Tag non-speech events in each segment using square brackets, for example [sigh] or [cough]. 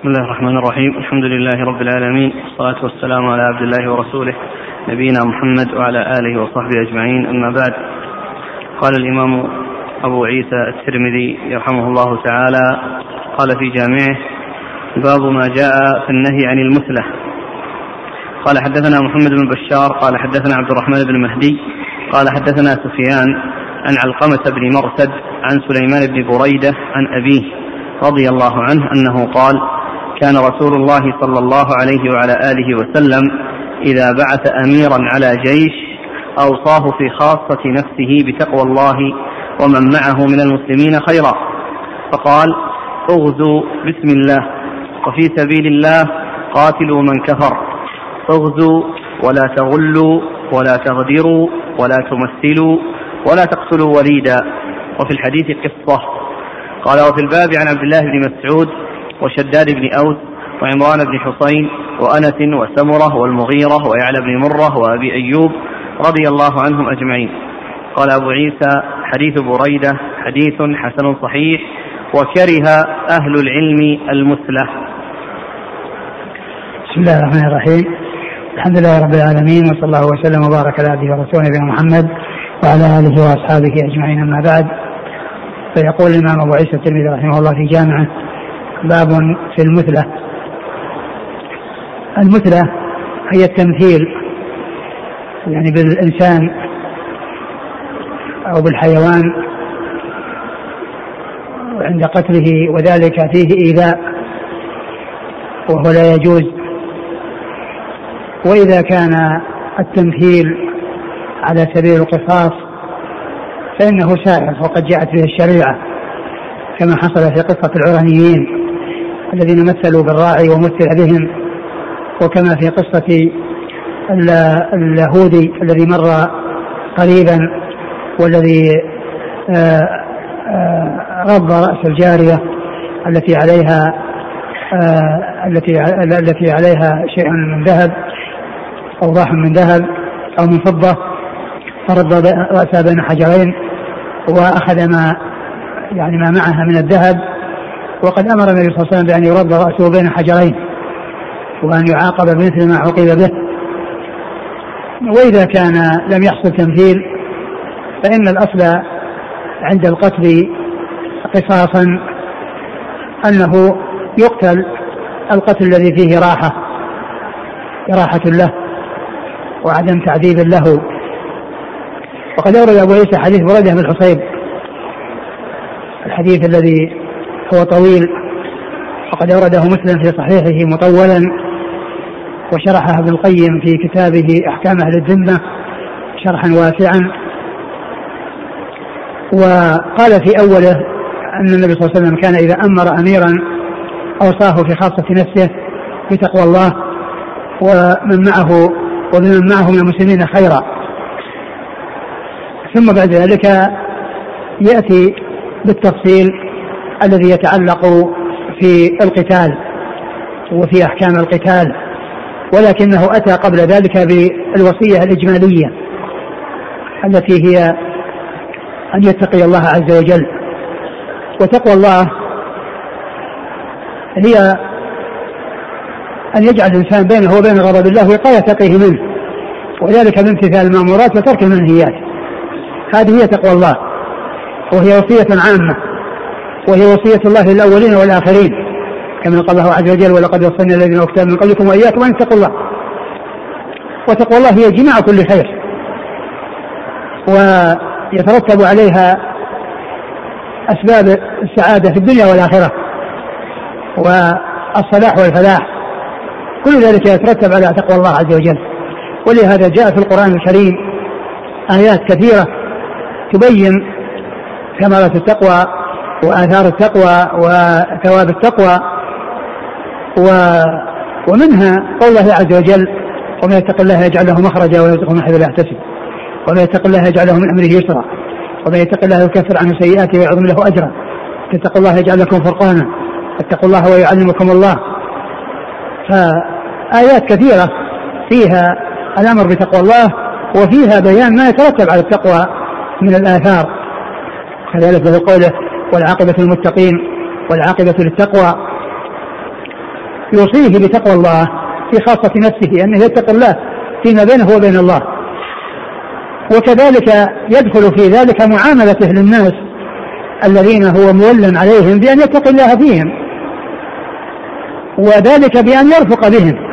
بسم الله الرحمن الرحيم. الحمد لله رب العالمين. والصلاة والسلام على عبد الله ورسوله نبينا محمد وعلى آله وصحبه أجمعين. أما بعد قال الإمام أبو عيسى الترمذي يرحمه الله تعالى قال في جامعه باب ما جاء في النهي عن المثلة. قال حدثنا محمد بن بشار قال حدثنا عبد الرحمن بن مهدي قال حدثنا سفيان عن علقمة بن مرثد عن سليمان بن بريدة عن أبيه رضي الله عنه أنه قال كان رسول الله صلى الله عليه وعلى آله وسلم إذا بعث أميرا على جيش أوصاه في خاصة نفسه بتقوى الله ومن معه من المسلمين خيرا. فقال اغزوا بسم الله وفي سبيل الله قاتلوا من كفر. اغزوا ولا تغلوا ولا تغدروا ولا تمثلوا ولا تقتلوا وليدا. وفي الحديث قصة. قال وفي الباب عن عبد الله بن مسعود وشداد بن أوس وعمران بن حصين وأنس وسمرة والمغيرة ويعلى بن مرة وأبي أيوب رضي الله عنهم أجمعين. قال أبو عيسى حديث بريدة حديث حسن صحيح وكره أهل العلم المثلة. بسم الله الرحمن الرحيم. الحمد لله رب العالمين وصلى الله وسلم وبارك على عبده ورسوله نبينا محمد وعلى آله وأصحابه أجمعين أما بعد. فيقول الإمام أبو عيسى الترمذي رحمه الله في جامعه باب في المثلة المثلة هي التمثيل يعني بالإنسان أو بالحيوان عند قتله وذلك فيه إيذاء وهو لا يجوز. وإذا كان التمثيل على سبيل القصاص فإنه سائغ وقد جاءت به الشريعة كما حصل في قصة العرانيين. الذين مثلوا بالراعي ومثل بهم وكما في قصة اليهودي الذي مر قريبا والذي آه، آه، غض رأس الجارية التي عليها آه، التي التي عليها شيء من ذهب أو ضاح من ذهب أو من فضة فرد رأسها بين حجرين وأخذ ما يعني ما معها من الذهب وقد أمر النبي صلى الله عليه وسلم بأن يرد رأسه بين حجرين وأن يعاقب بمثل ما عوقب به. وإذا كان لم يحصل تمثيل فإن الأصل عند القتل قصاصا أنه يقتل القتل الذي فيه راحة راحه له وعدم تعذيب له. وقد أورد أبو عيسى حديث برده بن الحصيب الحديث الذي هو طويل وقد أورده مسلم في صحيحه مطولا وشرحه ابن القيم في كتابه أحكام أهل الذمة شرحا واسعا. وقال في أوله أن النبي صلى الله عليه وسلم كان إذا أمر أميرا أوصاه في خاصة نفسه بتقوى الله ومن معه ومن معه من المسلمين خيرا. ثم بعد ذلك يأتي بالتفصيل الذي يتعلق في القتال وفي أحكام القتال ولكنه أتى قبل ذلك بالوصية الإجمالية التي هي أن يتقي الله عز وجل. وتقوى الله هي أن يجعل الإنسان بينه وبين غضب الله وقاية تقيه منه وذلك من امتثال المأمورات وترك المنهيات. هذه هي تقوى الله وهي وصية عامة. وهي وصية الله للأولين والآخرين. كما قال الله عز وجل ولقد وصينا الذين أوتوا من قبلكم وإياكم أن اتقوا الله. وتقوى الله هي جماع كل خير. ويترتب عليها أسباب السعادة في الدنيا والآخرة والصلاح والفلاح. كل ذلك يترتب على تقوى الله عز وجل. ولهذا جاء في القرآن الكريم آيات كثيرة تبين ثمرة التقوى وآثار التقوى وثواب التقوى و ومنها قول الله عز وجل ومن يتق الله يجعل له مخرجا ويرزقه من حيث لا يحتسب ومن يتق الله يجعل له من أمره يسرا ومن يتق الله يكفر عنه سيئاته ويعظم له أجرا. اتقوا الله يجعل لكم فرقانا اتقوا الله ويعلمكم الله. فآيات كثيرة فيها الأمر بتقوى الله وفيها بيان ما يترتب على التقوى من الآثار. كذلك في قوله والعاقبة للمتقين والعاقبة للتقوى. يوصيه بتقوى الله في خاصة نفسه أنه يتقي الله فيما بينه وبين الله. وكذلك يدخل في ذلك معاملته للناس الذين هو مول عليهم بأن يتقي الله فيهم وذلك بأن يرفق بهم.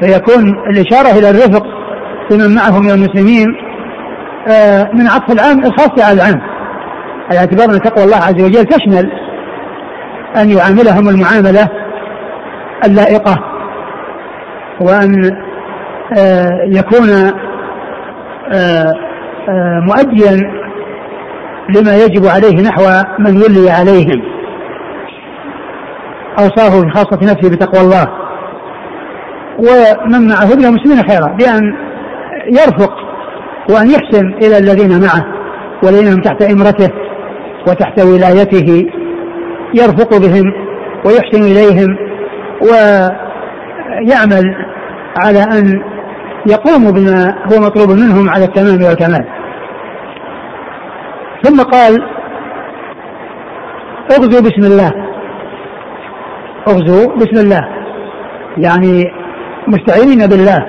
فيكون الإشارة إلى الرفق بمن معهم من المسلمين آه، من عطف العام الخاص على العام. على اعتبار أن تقوى الله عز وجل تشمل أن يعاملهم المعاملة اللائقة وأن آه، يكون آه، مؤديا لما يجب عليه نحو من ولي عليهم. أوصاه بخاصة نفسه بتقوى الله. ومن معه من المسلمين خيرا بأن يرفق وأن يحسن إلى الذين معه والذين هم تحت إمرته. وتحت ولايته يرفق بهم ويحسن إليهم ويعمل على أن يقوموا بما هو مطلوب منهم على التمام والكمال. ثم قال اغزوا بسم الله. اغزوا بسم الله. يعني مستعينين بالله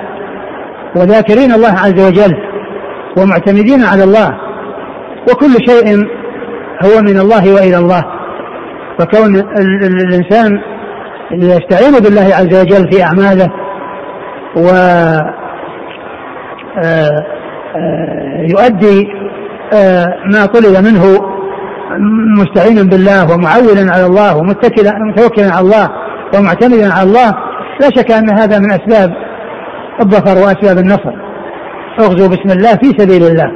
وذاكرين الله عز وجل ومعتمدين على الله وكل شيء هو من الله وإلى الله. فكون الإنسان يستعين بالله عز وجل في أعماله و آه، آه، يؤدي آه، ما طلب منه مستعينا بالله ومعولا على الله ومتكلا متوكلا على الله ومعتمدا على الله لا شك أن هذا من أسباب الظفر وأسباب النصر. اغزوا بسم الله في سبيل الله.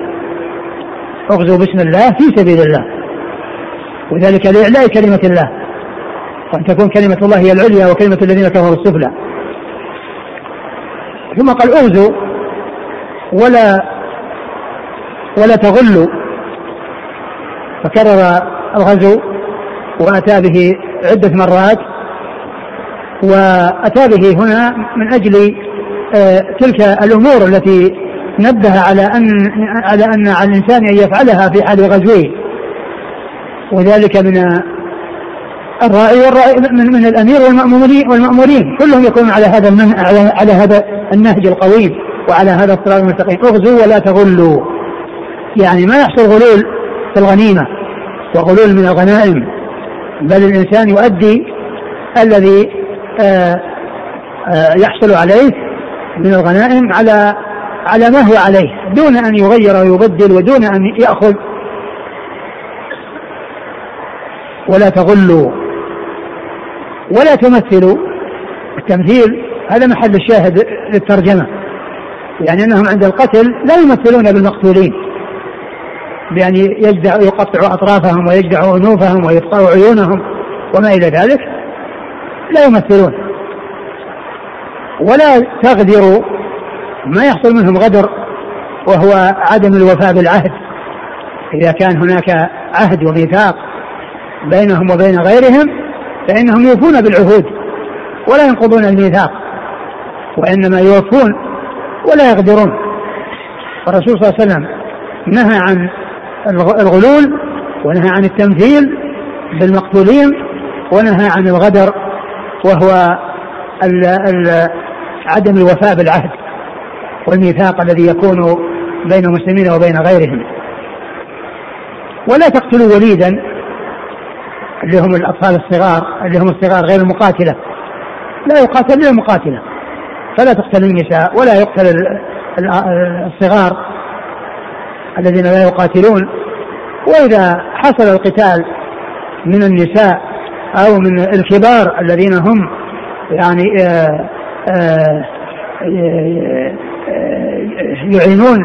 اغزوا بسم الله في سبيل الله. وذلك لاعلاء كلمة الله. وأن تكون كلمة الله هي العليا وكلمة الذين كفروا السفلى. ثم قال اغزوا ولا ولا تغلوا. فكرر الغزو وأتى به عدة مرات. وأتى به هنا من أجل آه، تلك الأمور التي نبه على أن على أن على الإنسان أن يفعلها في حال غزوه. وذلك من الرائي والرائي من, من الأمير والمامورين والمأمورين. كلهم يكونون على هذا على, على هذا النهج القويم وعلى هذا الصراط المستقيم. اغزوا ولا تغلوا. يعني ما يحصل غلول في الغنيمة وغلول من الغنائم بل الإنسان يؤدي الذي آه، آه، يحصل عليه من الغنائم على على ما هو عليه. دون أن يغير ويبدل ودون أن يأخذ ولا تغلوا ولا تمثلوا التمثيل هذا محل الشاهد للترجمة. يعني أنهم عند القتل لا يمثلون بالمقتولين بأن يجدع يقطع أطرافهم ويجدع أنوفهم ويقطع عيونهم وما إلى ذلك لا يمثلون. ولا تغدروا ما يحصل منهم غدر وهو عدم الوفاء بالعهد. إذا كان هناك عهد وميثاق بينهم وبين غيرهم فإنهم يوفون بالعهود ولا ينقضون الميثاق وإنما يوفون ولا يغدرون. الرسول صلى الله عليه وسلم نهى عن الغلول ونهى عن التمثيل بالمقتولين ونهى عن الغدر وهو ال ال عدم الوفاء بالعهد والميثاق الذي يكون بين المسلمين وبين غيرهم. ولا تقتلوا وليدا اللي هم الأطفال الصغار اللي هم الصغار غير المقاتلة. لا يقاتل إلا المقاتلة. فلا تقتل النساء ولا يقتل الصغار الذين لا يقاتلون. وإذا حصل القتال من النساء أو من الكبار الذين هم يعني آه، آه، آه، يعينون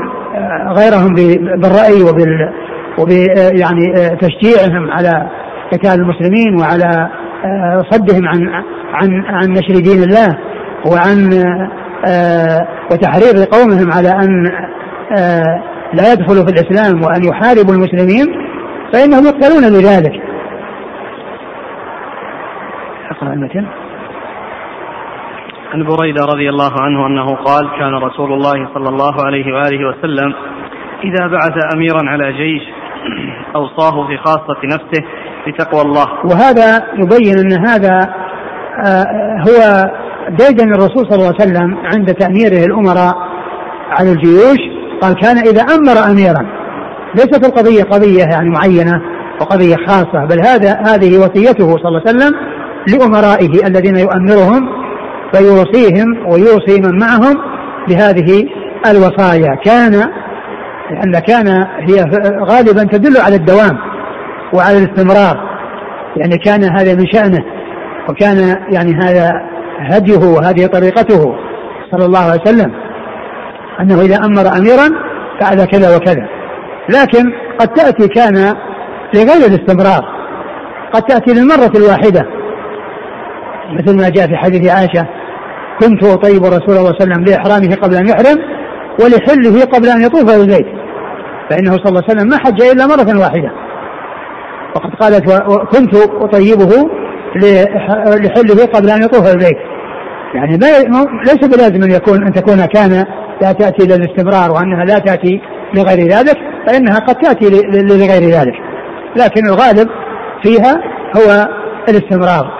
غيرهم بالرأي وبال وب يعني تشجيعهم على قتال المسلمين وعلى صدهم عن عن عن نشر دين الله وعن وتحريض قومهم على أن لا يدخلوا في الإسلام وأن يحاربوا المسلمين فإنهم يقتلون لذلك أقرأ المتن. عن بريدة رضي الله عنه أنه قال كان رسول الله صلى الله عليه وآله وسلم إذا بعث أميرا على جيش أوصاه في خاصة نفسه بتقوى الله. وهذا يبين أن هذا هو ديدن الرسول صلى الله عليه وسلم عند تأميره الأمراء على الجيوش. قال كان إذا أمر أميرا ليست القضية قضية يعني معينة وقضية خاصة بل هذا هذه وصيته صلى الله عليه وسلم لأمرائه الذين يؤمرهم فيوصيهم ويوصي من معهم بهذه الوصايا. كان لأن كان هي غالبا تدل على الدوام. وعلى الاستمرار. يعني كان هذا من شأنه وكان يعني هذا هديه وهذه طريقته صلى الله عليه وسلم أنه إذا أمر أميرا فعل كذا وكذا. لكن قد تأتي كان لغير الاستمرار قد تأتي للمرة الواحدة. مثل ما جاء في حديث عائشة كنت أطيب رسول الله صلى الله عليه وسلم لإحرامه قبل أن يحرم ولحله قبل أن يطوف بالبيت فإنه صلى الله عليه وسلم ما حج إلا مرة واحدة. وقد قالت كنت أطيبه لحله قبل أن يطوف البيت يعني ما ليس بلازم أن يكون أن تكون كان لا تأتي للاستمرار وأنها لا تأتي لغير ذلك فإنها قد تأتي لغير ذلك. لكن الغالب فيها هو الاستمرار.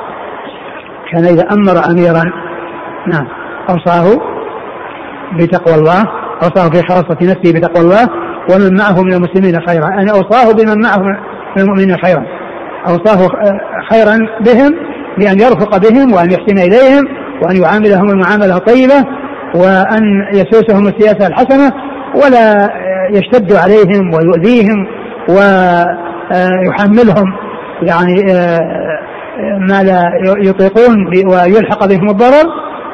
كان إذا أمر أميرا نعم أوصاه بتقوى الله أوصاه في خاصة نفسه بتقوى الله ومن معه من المسلمين خيرا. أنا أوصاه بمن معه من المؤمنين خيرا. أوصاه خيرا بهم بأن يرفق بهم وأن يحسن إليهم وأن يعاملهم المعاملة الطيبة وأن يسوسهم السياسة الحسنة ولا يشتد عليهم ويؤذيهم ويحملهم يعني ما لا يطيقون ويلحق بهم الضرر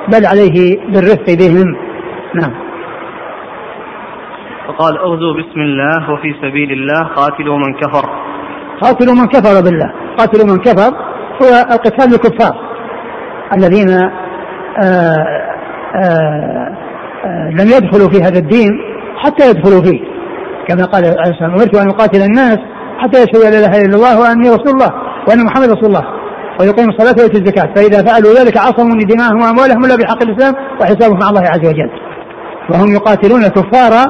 بل عليه بالرفق بهم. نعم. وقال اغزوا بسم الله وفي سبيل الله قاتلوا من كفر. قاتلوا من كفر بالله. قاتلوا من كفر هو القتال الكفار الذين آآ آآ آآ لم يدخلوا في هذا الدين حتى يدخلوا فيه. كما قال عليه الصلاة أمرت أن أقاتل الناس حتى يشهدوا لا إله إلا الله وأني رسول الله وأن محمد رسول الله. ويقيم الصلاة ويؤتي الزكاة. فإذا فعلوا ذلك عصموا من دماءهم وأموالهم إلا بحق الإسلام وحسابهم مع الله عز وجل. وهم يقاتلون كفارا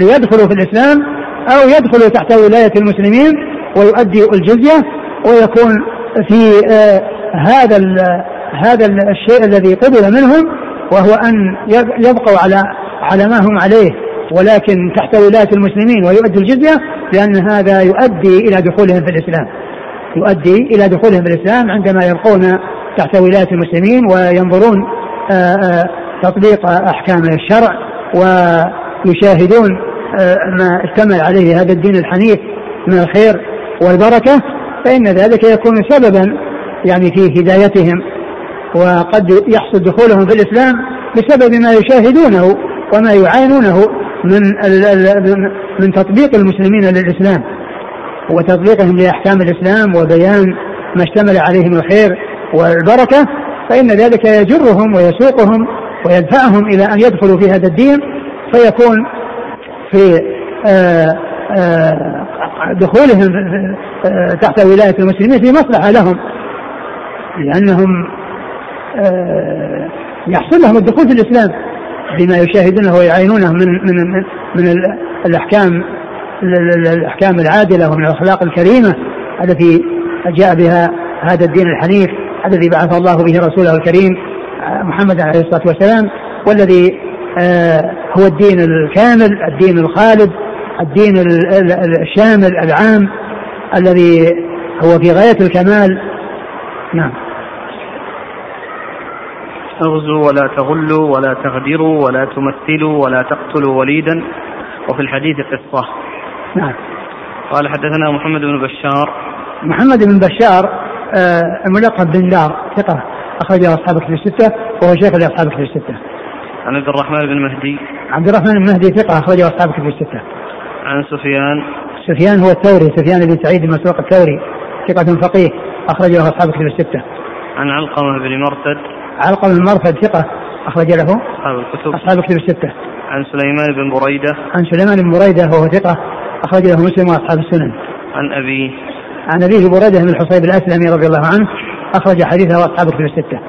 ليدخلوا في الإسلام أو يدخلوا تحت ولاية المسلمين ويؤدي الجزية ويكون في آه هذا هذا الشيء الذي قبل منهم وهو أن يبقوا على على ما هم عليه ولكن تحت ولاية المسلمين ويؤدي الجزية لأن هذا يؤدي إلى دخولهم في الإسلام. يؤدي إلى دخولهم في الإسلام عندما يبقون تحت ولاية المسلمين وينظرون آآ آآ تطبيق أحكام الشرع ويشاهدون ما اشتمل عليه هذا الدين الحنيف من الخير والبركة فإن ذلك يكون سببا يعني في هدايتهم وقد يحصل دخولهم في الإسلام بسبب ما يشاهدونه وما يعانونه من من تطبيق المسلمين للإسلام وتطبيقهم لأحكام الإسلام وبيان ما اشتمل عليه من الخير والبركة. فإن ذلك يجرهم ويسوقهم ويدفعهم إلى أن يدخلوا في هذا الدين فيكون في آآ آآ دخولهم تحت ولاية المسلمين في مصلحة لهم. لأنهم يحصل لهم الدخول في الإسلام بما يشاهدونه ويعينونه من من من, الأحكام الأحكام العادلة ومن الأخلاق الكريمة التي جاء بها هذا الدين الحنيف الذي بعث الله به رسوله الكريم محمد عليه الصلاة والسلام والذي هو الدين الكامل الدين الخالد الدين الشامل العام الذي هو في غاية الكمال. نعم. اغزوا ولا تغلوا ولا تغدروا ولا تمثلوا ولا تقتلوا وليدا. وفي الحديث قصة. نعم. قال حدثنا محمد بن بشار. محمد بن بشار آه الملقب بن دار ثقة أخرجه أصحاب كتب الستة وهو شيخ لأصحاب كتب الستة. عن عبد الرحمن بن مهدي عبد الرحمن بن مهدي ثقة أخرجه أصحاب كتب الستة. عن سفيان سفيان هو الثوري سفيان بن سعيد المسروق الثوري ثقة فقيه أخرجه أصحاب كتب الستة. عن علقمة بن مرثد علقمة بن مرثد ثقة أخرج له أصحاب الكتب أصحاب الكتب الستة. عن سليمان بن بريدة عن سليمان بن بريدة وهو ثقة أخرج له مسلم وأصحاب السنن. عن أبيه عن أبيه بريدة بن الحصيب الأسلمي رضي الله عنه أخرج حديثه أصحاب الكتب الستة.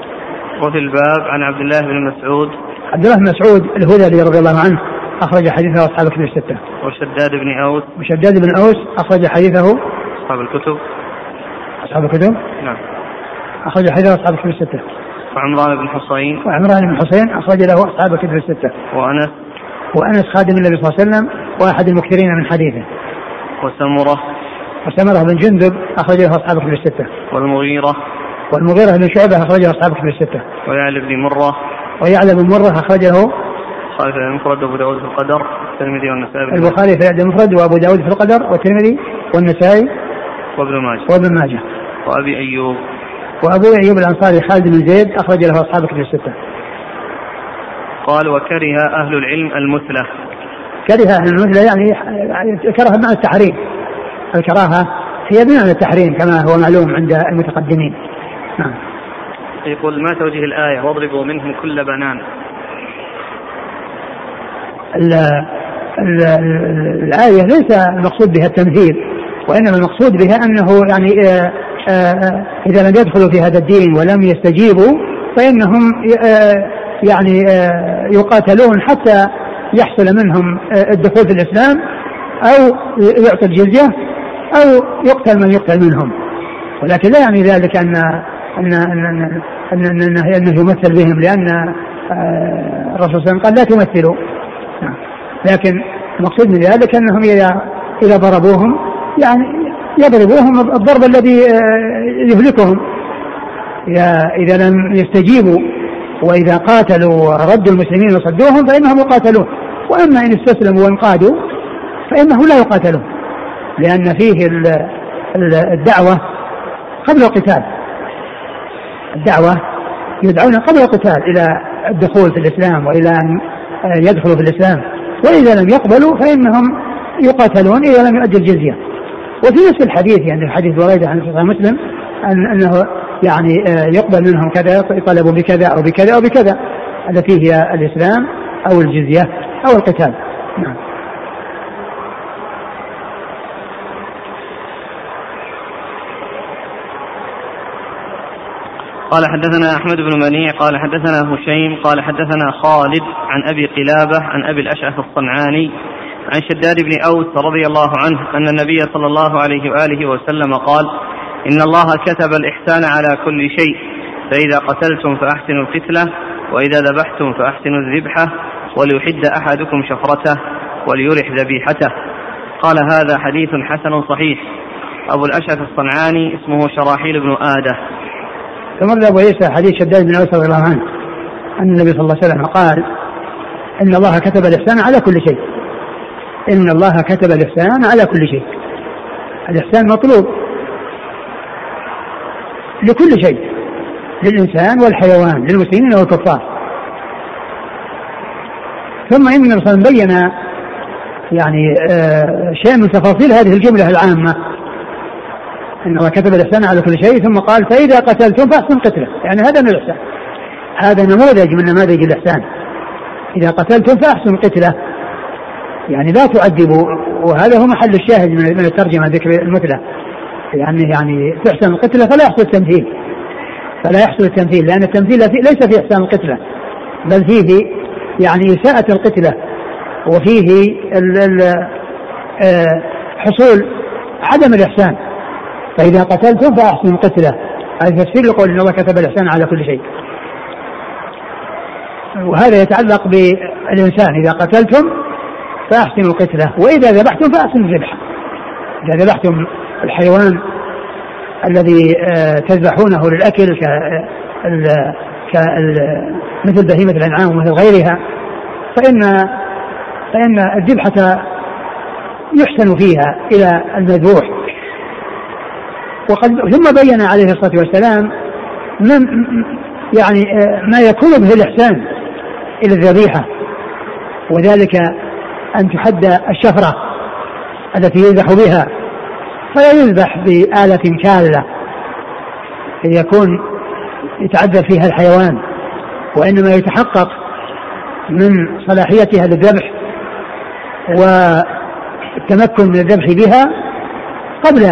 وفي الباب عن عبد الله بن مسعود عبد الله بن مسعود الهذلي رضي الله عنه أخرج حديثه أصحاب الكتب الستة. وشداد بن أوس. وشداد بن أوس أخرج حديثه أصحاب الكتب. أصحاب الكتب. نعم. أخرج حديث أصحاب الكتب الستة. وعمران بن حصين وعمران بن حسين أخرج له أصحاب الكتب الستة. وأنس. وأنس خادم النبي صلى الله عليه وسلم وأحد المكثرين من حديثه. وسمرة. وسمرة بن جندب أخرج له أصحاب الكتب الستة. والمغيرة. والمغيرة بن شعبة أخرجه أصحاب الكتب الستة. ويعلى بن مرة. ويعلى بن مرة أخرجه خالف المفرد وأبو داود في القدر الترمذي والنسائي البخاري في الأدب المفرد وأبو داود في القدر والترمذي والنسائي وابن ماجه. وابن ماجه. وأبي أيوب. وأبو أيوب الأنصاري خالد بن زيد أخرج له أصحاب الكتب الستة. قال وكره أهل العلم المثلة كره أهل المثلى يعني كره بمعنى التحريم. الكراهة هي بمعنى التحريم كما هو معلوم عند المتقدمين. نعم. يقول ما توجه الآية؟ واضربوا منهم كل بنان. ال ال الآية ليس المقصود بها التمثيل وإنما المقصود بها أنه يعني آه، آه، إذا لم يدخلوا في هذا الدين ولم يستجيبوا فإنهم آه، يعني يقاتلون حتى يحصل منهم الدخول في الإسلام أو يعطى الجزية أو يقتل من يقتل منهم. ولكن لا يعني ذلك أن أن أن أنه, أنه يمثل بهم لأن آه، الرسول صلى الله عليه وسلم قال لا تمثلوا. نعم. لكن المقصود من ذلك أنهم إذا إذا ضربوهم يعني يضربوهم الضرب الذي آه، يهلكهم. إذا لم يستجيبوا وإذا قاتلوا وردوا المسلمين وصدوهم فإنهم يقاتلون. وأما إن استسلموا وانقادوا فإنه لا يقاتلون. لأن فيه ال- ال- الدعوة قبل القتال. الدعوة يدعون قبل القتال إلى الدخول في الإسلام وإلى أن يدخلوا في الإسلام. وإذا لم يقبلوا فإنهم يقاتلون إذا لم يؤدوا الجزية. وفي نفس الحديث يعني حديث بريدة عن صحيح مسلم أن أنه يعني آه، يقبل منهم كذا يطالبوا بكذا أو بكذا أو بكذا. التي هي الإسلام أو الجزية أو القتال. نعم. قال حدثنا أحمد بن منيع قال حدثنا هشيم قال حدثنا خالد عن أبي قلابة عن أبي الأشعث الصنعاني عن شداد بن أوس رضي الله عنه أن النبي صلى الله عليه وآله وسلم قال إن الله كتب الإحسان على كل شيء فإذا قتلتم فأحسنوا القتله وإذا ذبحتم فأحسنوا الذبحه وليحد أحدكم شفرته وليرح ذبيحته. قال هذا حديث حسن صحيح. أبو الأشعث الصنعاني اسمه شراحيل بن آدة. ثم أبو عيسى حديث شداد بن اوس رضي الله عنه أن النبي صلى الله عليه وسلم قال إن الله كتب الإحسان على كل شيء. إن الله كتب الإحسان على كل شيء. الإحسان مطلوب لكل شيء للإنسان والحيوان للمسلمين والكفار. ثم إن وسلم بين يعني آه شيء من تفاصيل هذه الجملة العامة. ان الله كتب الإحسان على كل شيء ثم قال فإذا قتلتم فأحسن قتلة. يعني هذا من الإحسان. هذا نموذج من نماذج الإحسان. إذا قتلتم فأحسن قتلة. يعني لا تؤدبوا وهذا هو محل الشاهد من الترجمة ذكر المثلى يعني يعني تحسن القتلة فلا يحصل التمثيل. فلا يحصل التمثيل لأن التمثيل ليس في إحسان القتلة بل فيه يعني اساءه القتلة وفيه ال ال آه، حصول عدم الإحسان. فإذا قتلتم فأحسنوا القتلة هذا تفسير لقول إن الله كتب الإحسان على كل شيء. وهذا يتعلق بالإنسان. إذا قتلتم فأحسنوا القتلة وإذا ذبحتم فأحسنوا الذبح. إذا ذبحتم الحيوان الذي آه، تذبحونه للأكل كال- مثل بهيمة الأنعام ومثل غيرها فإن فإن الذبحة يحسن فيها إلى المذبوح. وقد ثم بين عليه الصلاة والسلام من يعني آه، ما يكون به الإحسان إلى الذبيحة وذلك أن تحد الشفرة التي يذبح بها فلا يذبح بآلة كالة يكون يتعذب فيها الحيوان وإنما يتحقق من صلاحيتها للذبح والتمكن من الذبح بها قبل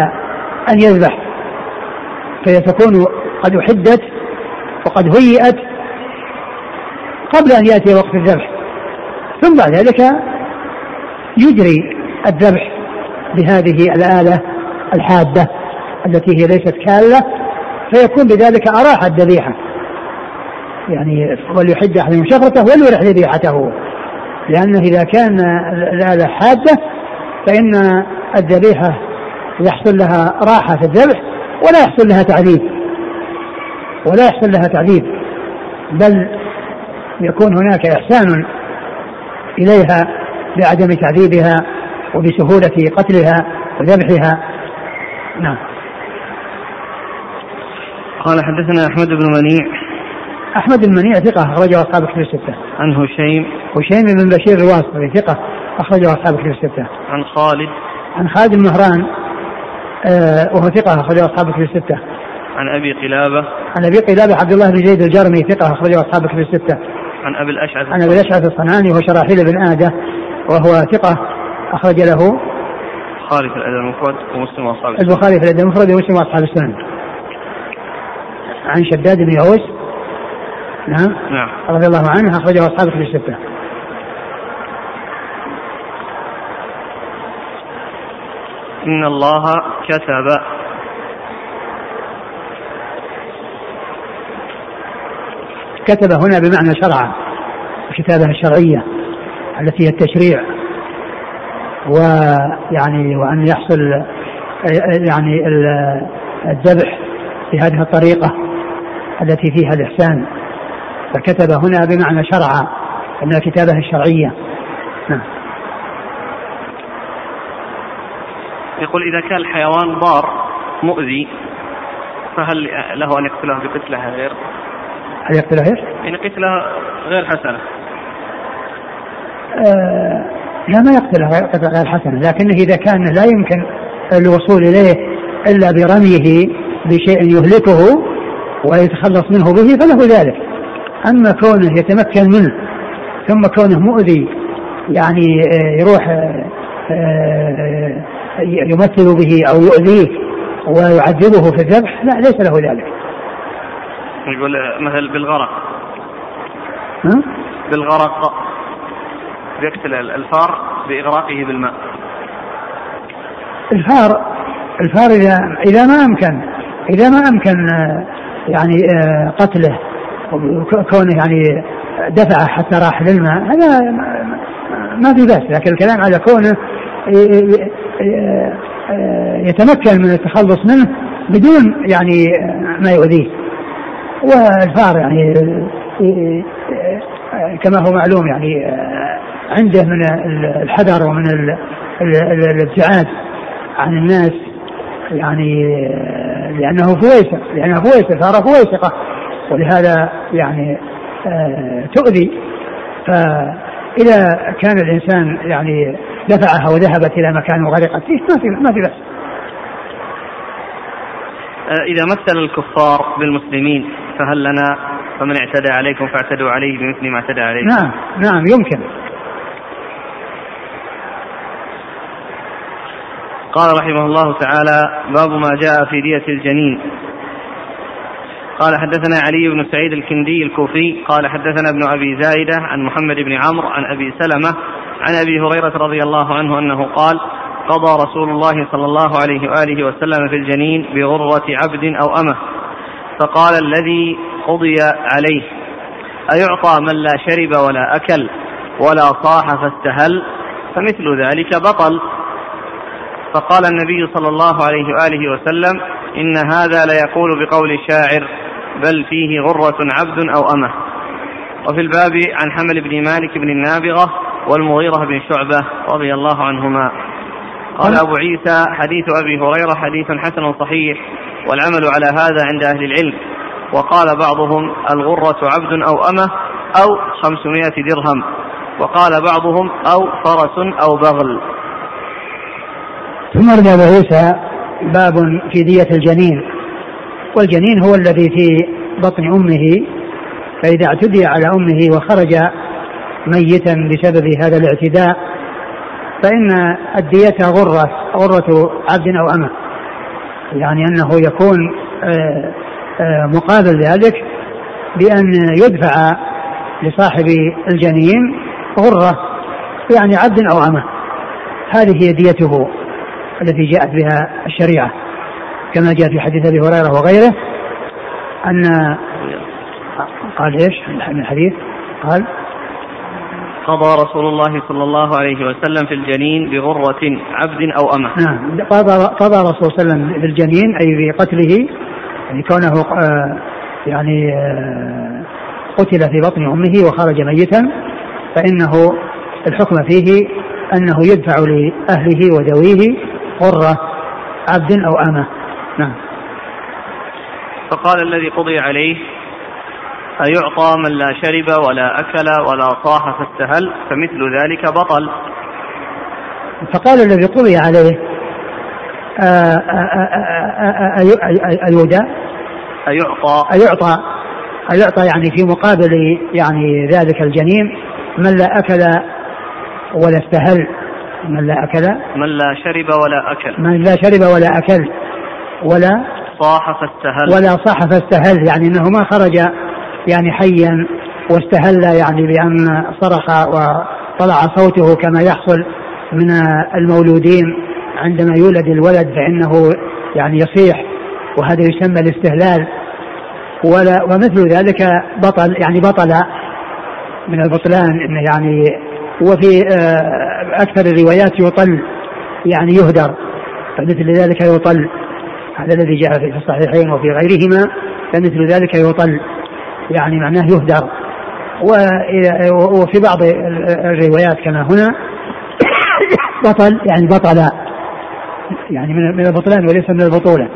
أن يذبح. فهي تكون قد أحدت وقد هيئت قبل أن يأتي وقت الذبح. ثم بعد ذلك يجري الذبح بهذه الآلة الحادة التي هي ليست كالة فيكون بذلك أراح الذبيحة. يعني وليحد أحدهم شفرته وليرح ذبيحته. لأنه إذا كان هذا حادة فإن الذبيحة يحصل لها راحة في الذبح ولا يحصل لها تعذيب. ولا يحصل لها تعذيب. بل يكون هناك إحسان إليها بعدم تعذيبها وبسهولة قتلها وذبحها. نعم. قال حدثنا أحمد بن منيع. أحمد بن منيع ثقة أخرجه أصحاب الكتب الستة. عن هشيم. هشيم بن بشير الواسطي ثقة أخرجه أصحاب الكتب الستة. عن خالد. عن خالد بن مهران وهو ثقة أخرجه أصحاب الكتب الستة. عن أبي قلابة. عن أبي قلابة عبد الله بن زيد الجرمي ثقة أخرجه أصحاب الكتب الستة. عن أبي الأشعث عن أبي الأشعث الصنعاني وهو شراحيل بن آدة وهو ثقة أخرج له البخاري في الأدب المفرد ومسلم وأصحاب البخاري في الأدب المفرد ومسلم وأصحاب السنن. عن شداد بن أوس نعم. نعم. رضي الله عنه أخرجه أصحاب في الستة. إن الله كتب. كتب هنا بمعنى شرع الكتابة الشرعية التي هي التشريع ويعني وأن يحصل يعني الذبح بهذه الطريقة التي فيها الإحسان. فكتب هنا بمعنى شرع أن الكتابة الشرعية نعم. يقول إذا كان الحيوان ضار مؤذي فهل له أن يقتله بقتلة غير؟ هل يقتله إيش؟ يعني قتلة غير حسنة. آه لا ما يقتله غير حسنة. لكنه إذا كان لا يمكن الوصول إليه إلا برميه بشيء يهلكه ويتخلص منه به فله ذلك. أما كونه يتمكن منه ثم كونه مؤذي يعني آه، يروح آه، آه، يمثل به أو يؤذيه ويعذبه في الذبح لا ليس له ذلك. يقول مثل بالغرق. ها؟ بالغرق يقتل الفار بإغراقه بالماء. الفار الفار إذا إذا ما أمكن إذا ما أمكن يعني قتله كونه يعني دفعه حتى راح للماء هذا ما في بأس لكن الكلام على كونه يتمكن من التخلص منه بدون يعني ما يؤذيه. والفار يعني كما هو معلوم يعني عنده من الحذر ومن الابتعاد عن الناس يعني لأنه فويسق لأنه فويسق صار فويسقة ولهذا يعني آه، تؤذي. فإذا كان الإنسان يعني دفعها وذهبت إلى مكان وغرقت فيه ما في ما في بأس. آه، إذا مثل الكفار بالمسلمين فهل لنا فمن اعتدى عليكم فاعتدوا عليه بمثل ما اعتدى عليكم؟ نعم نعم يمكن. قال رحمه الله تعالى باب ما جاء في دية الجنين قال حدثنا علي بن سعيد الكندي الكوفي قال حدثنا ابن أبي زايدة عن محمد بن عمرو عن أبي سلمة عن أبي هريرة رضي الله عنه أنه قال قضى رسول الله صلى الله عليه وآله وسلم في الجنين بغرة عبد أو أمة فقال الذي قضي عليه أيعطى من لا شرب ولا أكل ولا صاح فاستهل فمثل ذلك بطل. فقال النبي صلى الله عليه وآله وسلم إن هذا ليقول بقول الشاعر بل فيه غرة عبد أو أمة. وفي الباب عن حمل بن مالك بن النابغة والمغيرة بن شعبة رضي الله عنهما. قال أبو عيسى حديث أبي هريرة حديث حسن صحيح والعمل على هذا عند أهل العلم. وقال بعضهم الغرة عبد أو أمة أو خمسمائة درهم. وقال بعضهم أو فرس أو بغل. ثم أبو عيسى باب في دية الجنين. والجنين هو الذي في بطن أمه فإذا اعتدي على أمه وخرج ميتا بسبب هذا الاعتداء فإن الدية غرة غرة عبد أو أمة. يعني أنه يكون آه، آه، مقابل ذلك بأن يدفع لصاحب الجنين غرة يعني عبد أو أمة. هذه هي ديته التي جاءت بها الشريعة. كما جاء في حديث أبي هريرة وغيره أن قال إيش؟ من الحديث قال قضى رسول الله صلى الله عليه وسلم في الجنين بغرة عبد أو أمة. نعم. قضى قضى الرسول صلى الله عليه وسلم في الجنين أي بقتله يعني كونه آه يعني آه قتل في بطن أمه وخرج ميتا فإنه الحكم فيه أنه يدفع لأهله وذويه غرة عبد أو أمة. نعم. فقال الذي قضي عليه أيعطى من لا شرب ولا أكل ولا طاح فاستهل فمثل ذلك بطل. فقال الذي قضي عليه أيودى أيعطى؟ أيعطى. أيعطى. يعني في مقابل يعني ذلك الجنين من لا أكل ولا استهل من لا أكل. من لا شرب ولا أكل. من لا شرب ولا أكل. ولا صاح فاستهل ولا صاح فاستهل يعني أنه ما خرج يعني حيا واستهل يعني بأن صرخ وطلع صوته كما يحصل من المولودين عندما يولد الولد فإنه يعني يصيح وهذا يسمى الاستهلال. ولا ومثل ذلك بطل يعني بطل من البطلان إنه يعني وفي آه، أكثر الروايات يطل يعني يهدر فمثل ذلك يطل. هذا الذي جاء في الصحيحين وفي غيرهما فمثل ذلك يطل يعني معناه يهدر. وفي بعض الروايات كما هنا بطل يعني بطل يعني من البطلان وليس من البطولة.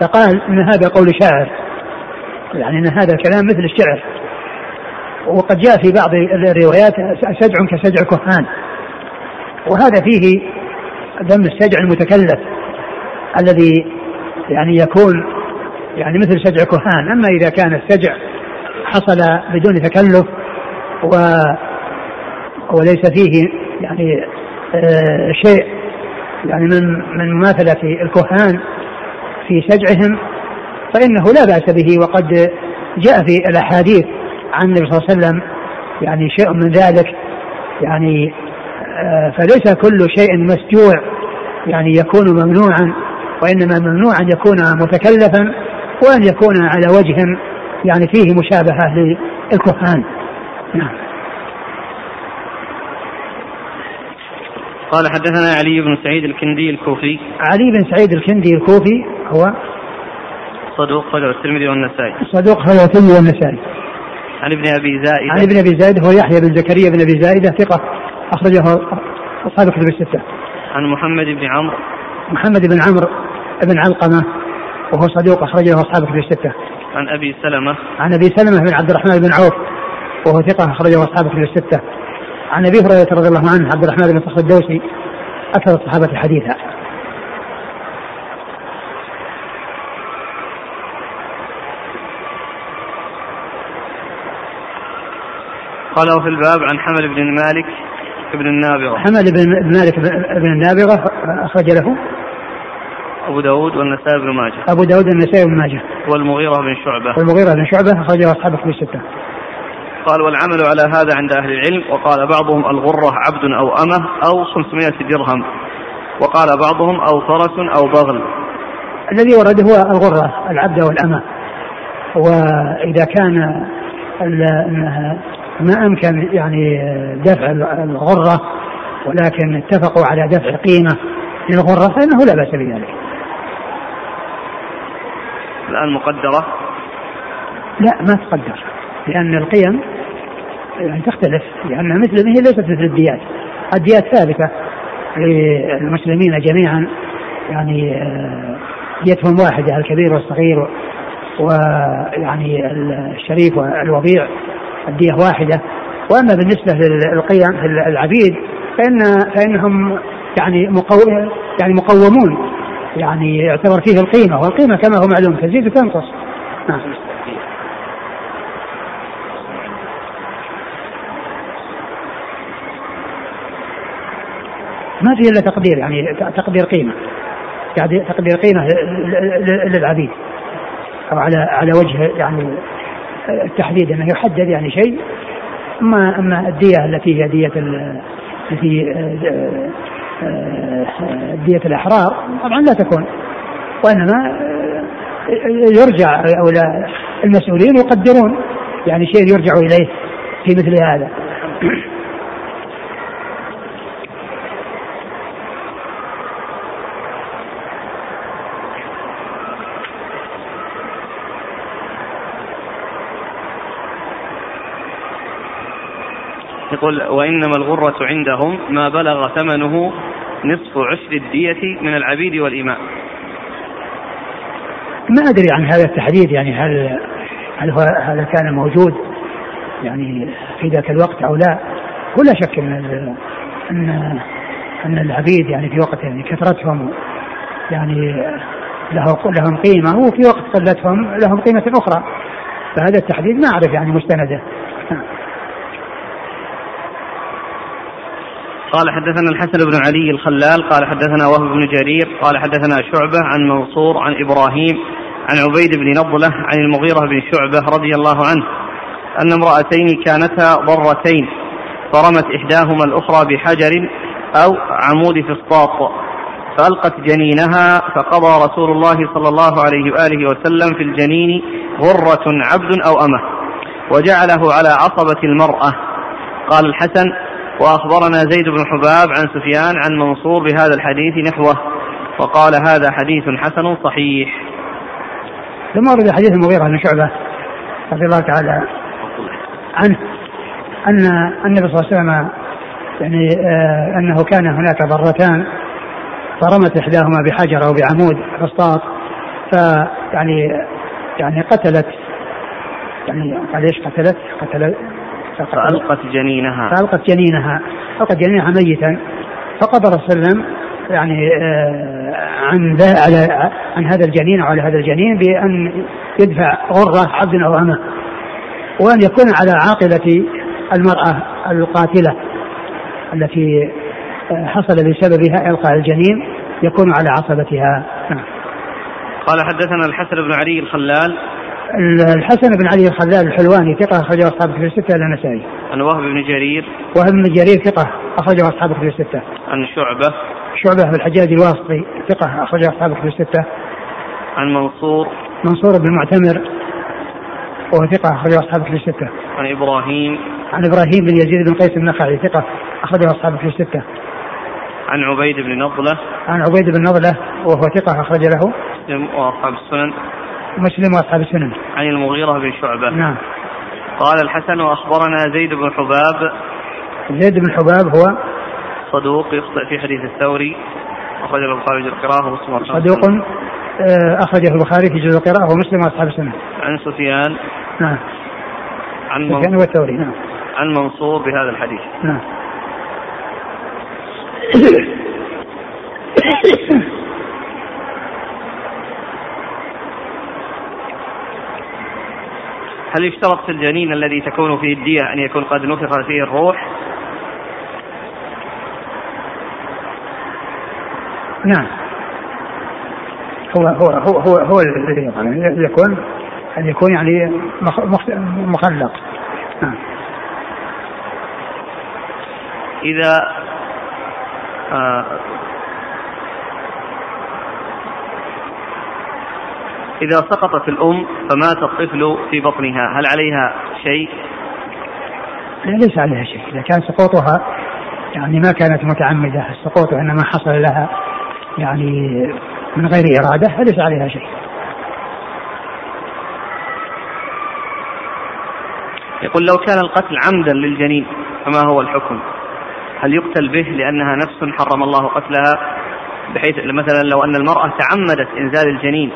فقال إن هذا قول شاعر يعني إن هذا الكلام مثل الشعر. وقد جاء في بعض الروايات سجع كسجع كهان. وهذا فيه ذم السجع المتكلف الذي يعني يكون يعني مثل سجع كهان. أما إذا كان السجع حصل بدون تكلف و وليس فيه يعني آه شيء يعني من من مماثلة الكهان في سجعهم فإنه لا بأس به. وقد جاء في الأحاديث عن النبي صلى الله عليه وسلم يعني شيء من ذلك يعني فليس كل شيء مسجوع يعني يكون ممنوعا وإنما ممنوع أن يكون متكلفا وأن يكون على وجه يعني فيه مشابهة للكهان نعم. قال حدثنا علي بن سعيد الكندي الكوفي. علي بن سعيد الكندي الكوفي هو صدوق خرج الترمذي والنسائي. صدوق خرج الترمذي والنسائي. عن ابن أبي زائدة. عن ابن أبي زائدة هو يحيى بن زكريا بن أبي زائدة ثقة. أخرجه أصحاب الكتب الستة. عن محمد بن عمرو. محمد بن عمرو بن علقمة وهو صدوق أخرجه أصحاب الكتب الستة. عن أبي سلمة. عن أبي سلمة بن عبد الرحمن بن عوف وهو ثقة أخرجه أصحاب الكتب الستة. عن أبي هريرة رضي الله عنه عبد الرحمن بن صخر الدوسي أكثر الصحابة حديثا. قال في الباب عن حمل بن مالك. بن النابغة. حمل بن مالك بن النابغة أخرج له؟ أبو داود والنسائي بن ماجه. أبو داود والنسائي بن ماجه. والمغيرة بن شعبة. والمغيرة بن شعبة أخرجه أصحاب في الستة. قال والعمل على هذا عند أهل العلم. وقال بعضهم الغرة عبد أو أمة أو 500 درهم. وقال بعضهم أو فرس أو بغل. الذي ورد هو الغرة العبد والأمة وإذا كان ما أمكن يعني دفع الغرة ولكن اتفقوا على دفع قيمة للغرة فإنه لا بأس بذلك. الآن مقدرة؟ لا ما تقدر لأن القيم يعني تختلف لأنها مثل هي ليست مثل الديات. الديات ثابتة للمسلمين جميعا يعني آه، ديتهم واحدة الكبير والصغير ويعني الشريف والوضيع. الدية واحدة. وأما بالنسبة للقيم في العبيد فإن فإنهم يعني مقو يعني مقومون. يعني يعتبر فيه القيمة والقيمة كما هو معلوم تزيد وتنقص. نعم. ما في إلا تقدير يعني تقدير قيمة. يعني تقدير قيمة للعبيد. أو على على وجه يعني التحديد أنه يحدد يعني شيء أما أما الدية التي هي دية التي آه، دية الأحرار طبعا لا تكون وإنما آه، يرجع أو المسؤولين يقدرون يعني شيء يرجع إليه في مثل هذا. يقول وإنما الغرة عندهم ما بلغ ثمنه نصف عشر الدية من العبيد والإماء. ما أدري عن هذا التحديد يعني هل هل هو هذا كان موجود يعني في ذاك الوقت أو لا. ولا شك أن أن أن العبيد يعني في وقت يعني كثرتهم يعني له لهم قيمة وفي وقت قلتهم لهم قيمة أخرى. فهذا التحديد ما أعرف يعني مستنده. قال حدثنا الحسن بن علي الخلال قال حدثنا وهب بن جرير قال حدثنا شعبة عن منصور عن إبراهيم عن عبيد بن نضلة عن المغيرة بن شعبة رضي الله عنه أن امرأتين كانتا ضرتين فرمت إحداهما الأخرى بحجر أو عمود فسطاط فألقت جنينها فقضى رسول الله صلى الله عليه وآله وسلم في الجنين غرة عبد أو أمة وجعله على عصبة المرأة. قال الحسن وأخبرنا زيد بن حباب عن سفيان عن منصور بهذا الحديث نحوه وقال هذا حديث حسن صحيح ثم ورد حديث المغيرة بن شعبة رضي الله تعالى عنه أن النبي صلى الله عليه وسلم يعني آه أنه كان هناك ضرتان فرمت إحداهما بحجر أو بعمود فسطاط فيعني يعني قتلت يعني قال إيش قتلت؟ قتلت فألقت جنينها. فألقت جنينها. ألقت جنينها ميتا. فقضى صلى الله عليه وسلم يعني آه، عن على عن هذا الجنين أو على هذا الجنين بأن يدفع غرة عبد أو أمة. وأن يكون على عاقبة المرأة القاتلة التي آه، حصل بسببها إلقاء الجنين يكون على عصبتها. نعم. قال حدثنا الحسن بن علي الخلال الحسن بن علي الخلال الحلواني ثقة أخرجه أصحاب في الستة إلى النسائي. عن وهب بن جرير. وهب بن جرير ثقة أخرجه أصحاب في الستة. عن شعبة. شعبة بن الحجاج الواسطي ثقة أخرجه أصحاب في الستة. عن منصور. منصور بن معتمر وهو ثقة أخرجه أصحاب في الستة. عن إبراهيم. عن إبراهيم بن يزيد بن قيس النخعي ثقة أخرجه أصحاب في الستة. عن عبيد بن نضلة. عن عبيد بن نضلة وهو ثقة أخرج له. مسلم وأصحاب السنن. مسلم وأصحاب السنن. عن المغيرة بن شعبة. نعم. قال الحسن واخبرنا زيد بن حباب. زيد بن حباب هو صدوق يخطئ في حديث الثوري أخرجه البخاري في القراءة ومسلم صدوق آه، أخرجه البخاري في جزء القراءة ومسلم وأصحاب السنة. عن سفيان. نعم. عن سفيان والثوري نعم. عن منصور بهذا الحديث. نعم. [coughs] هل يشترط في الجنين الذي تكون فيه الدية أن يكون قد نفخ فيه الروح؟ نعم. هو هو هو هو, هو الذي يعني يكون أن يكون يعني مخلق. نعم. إذا آه إذا سقطت الأم فمات الطفل في بطنها هل عليها شيء؟ لا ليس عليها شيء إذا كان سقوطها يعني ما كانت متعمدة السقوط إنما حصل لها يعني من غير إرادة فليس عليها شيء يقول لو كان القتل عمدا للجنين فما هو الحكم؟ هل يقتل به لأنها نفس حرم الله قتلها بحيث مثلا لو أن المرأة تعمدت إنزال الجنين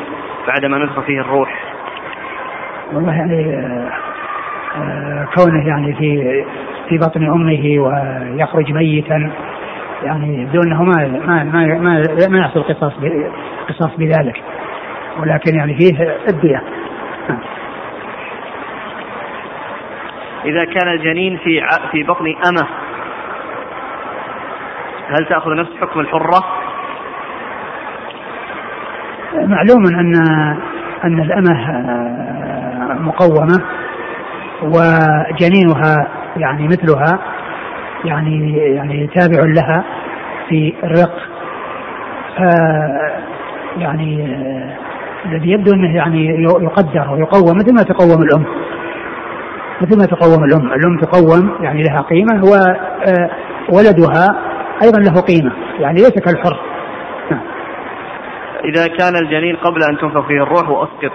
بعدما نفخ فيه الروح. والله يعني آه، آه، كونه يعني في في بطن أمه ويخرج ميتا يعني دونه ما ما ما ما, ما يحصل قصاص قصاص بذلك. ولكن يعني فيه الدية إذا كان الجنين في في بطن أمة هل تأخذ نفس حكم الحرة؟ معلوم أن أن الأمة آه، مقومة وجنينها يعني مثلها يعني يعني تابع لها في الرق. يعني الذي يبدو أنه يعني يقدر ويقوم مثل ما تقوم الأم. مثل ما تقوم الأم، الأم تقوم يعني لها قيمة وولدها أيضا له قيمة. يعني ليس كالحر. إذا كان الجنين قبل أن تنفخ فيه الروح وأسقط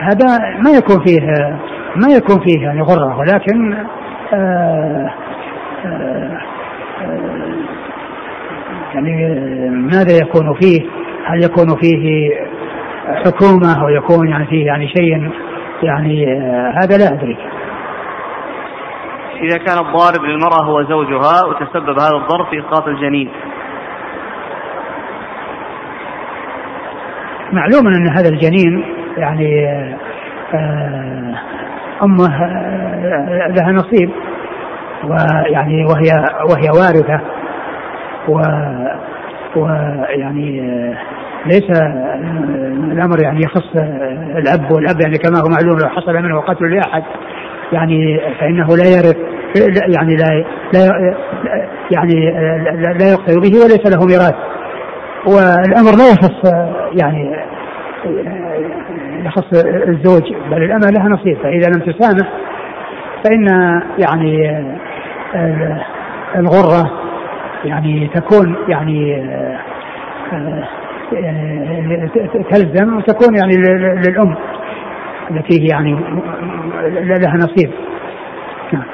هذا ما يكون فيه ما يكون فيه يعني غرة ولكن آآ آآ يعني ماذا يكون فيه؟ هل يكون فيه حكومة أو يكون يعني فيه يعني شيء يعني هذا لا أدري. إذا كان الضارب للمرأة هو زوجها وتسبب هذا الضرب في إسقاط الجنين معلوم أن هذا الجنين يعني آه، أمه آه، لها نصيب ويعني وهي وهي وارثة و ويعني آه، ليس الأمر يعني يخص الأب والأب يعني كما هو معلوم لو حصل منه قتل لأحد يعني فإنه لا يرث يعني لا لا يعني لا يقتل به وليس له ميراث. والأمر لا يخص يعني يخص الزوج بل الأمة لها نصيب فإذا لم تسامح فإن يعني الغرة يعني تكون يعني تلزم وتكون يعني للأم التي يعني لها نصيب. نعم.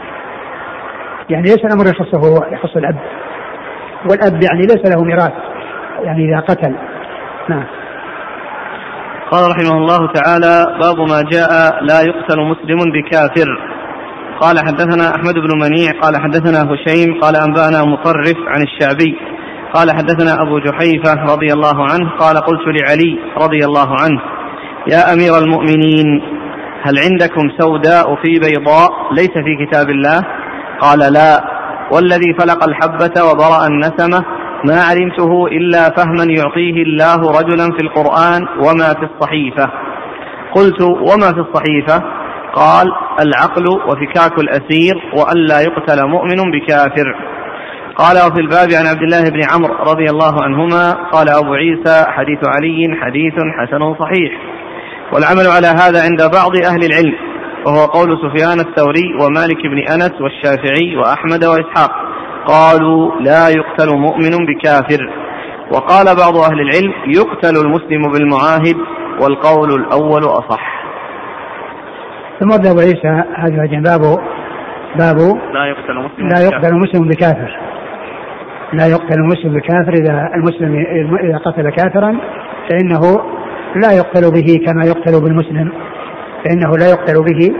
يعني ليس الأمر يخصه يخص الأب. والأب يعني ليس له ميراث. يعني إذا قتل. نعم. قال رحمه الله تعالى باب ما جاء لا يقتل مسلم بكافر. قال حدثنا أحمد بن منيع قال حدثنا هشيم قال أنبأنا مطرف عن الشعبي. قال حدثنا أبو جحيفة رضي الله عنه قال قلت لعلي رضي الله عنه يا أمير المؤمنين هل عندكم سوداء في بيضاء ليس في كتاب الله؟ قال لا. والذي فلق الحبة وبرأ النسمة ما علمته إلا فهما يعطيه الله رجلا في القرآن وما في الصحيفة. قلت وما في الصحيفة؟ قال العقل وفكاك الأسير وألا يقتل مؤمن بكافر. قال وفي الباب عن عبد الله بن عمرو رضي الله عنهما قال أبو عيسى حديث علي حديث حسن صحيح. والعمل على هذا عند بعض أهل العلم وهو قول سفيان الثوري ومالك بن أنس والشافعي وأحمد وإسحاق. قالوا لا يقتل مؤمن بكافر. وقال بعض أهل العلم يقتل المسلم بالمعاهد والقول الأول أصح. ثم أبو عيسى هذا باب باب لا يقتل مسلم لا يقتل مسلم بكافر. لا يقتل المسلم بكافر إذا المسلم إذا قتل كافرا فإنه لا يقتل به كما يقتل بالمسلم. فإنه لا يقتل به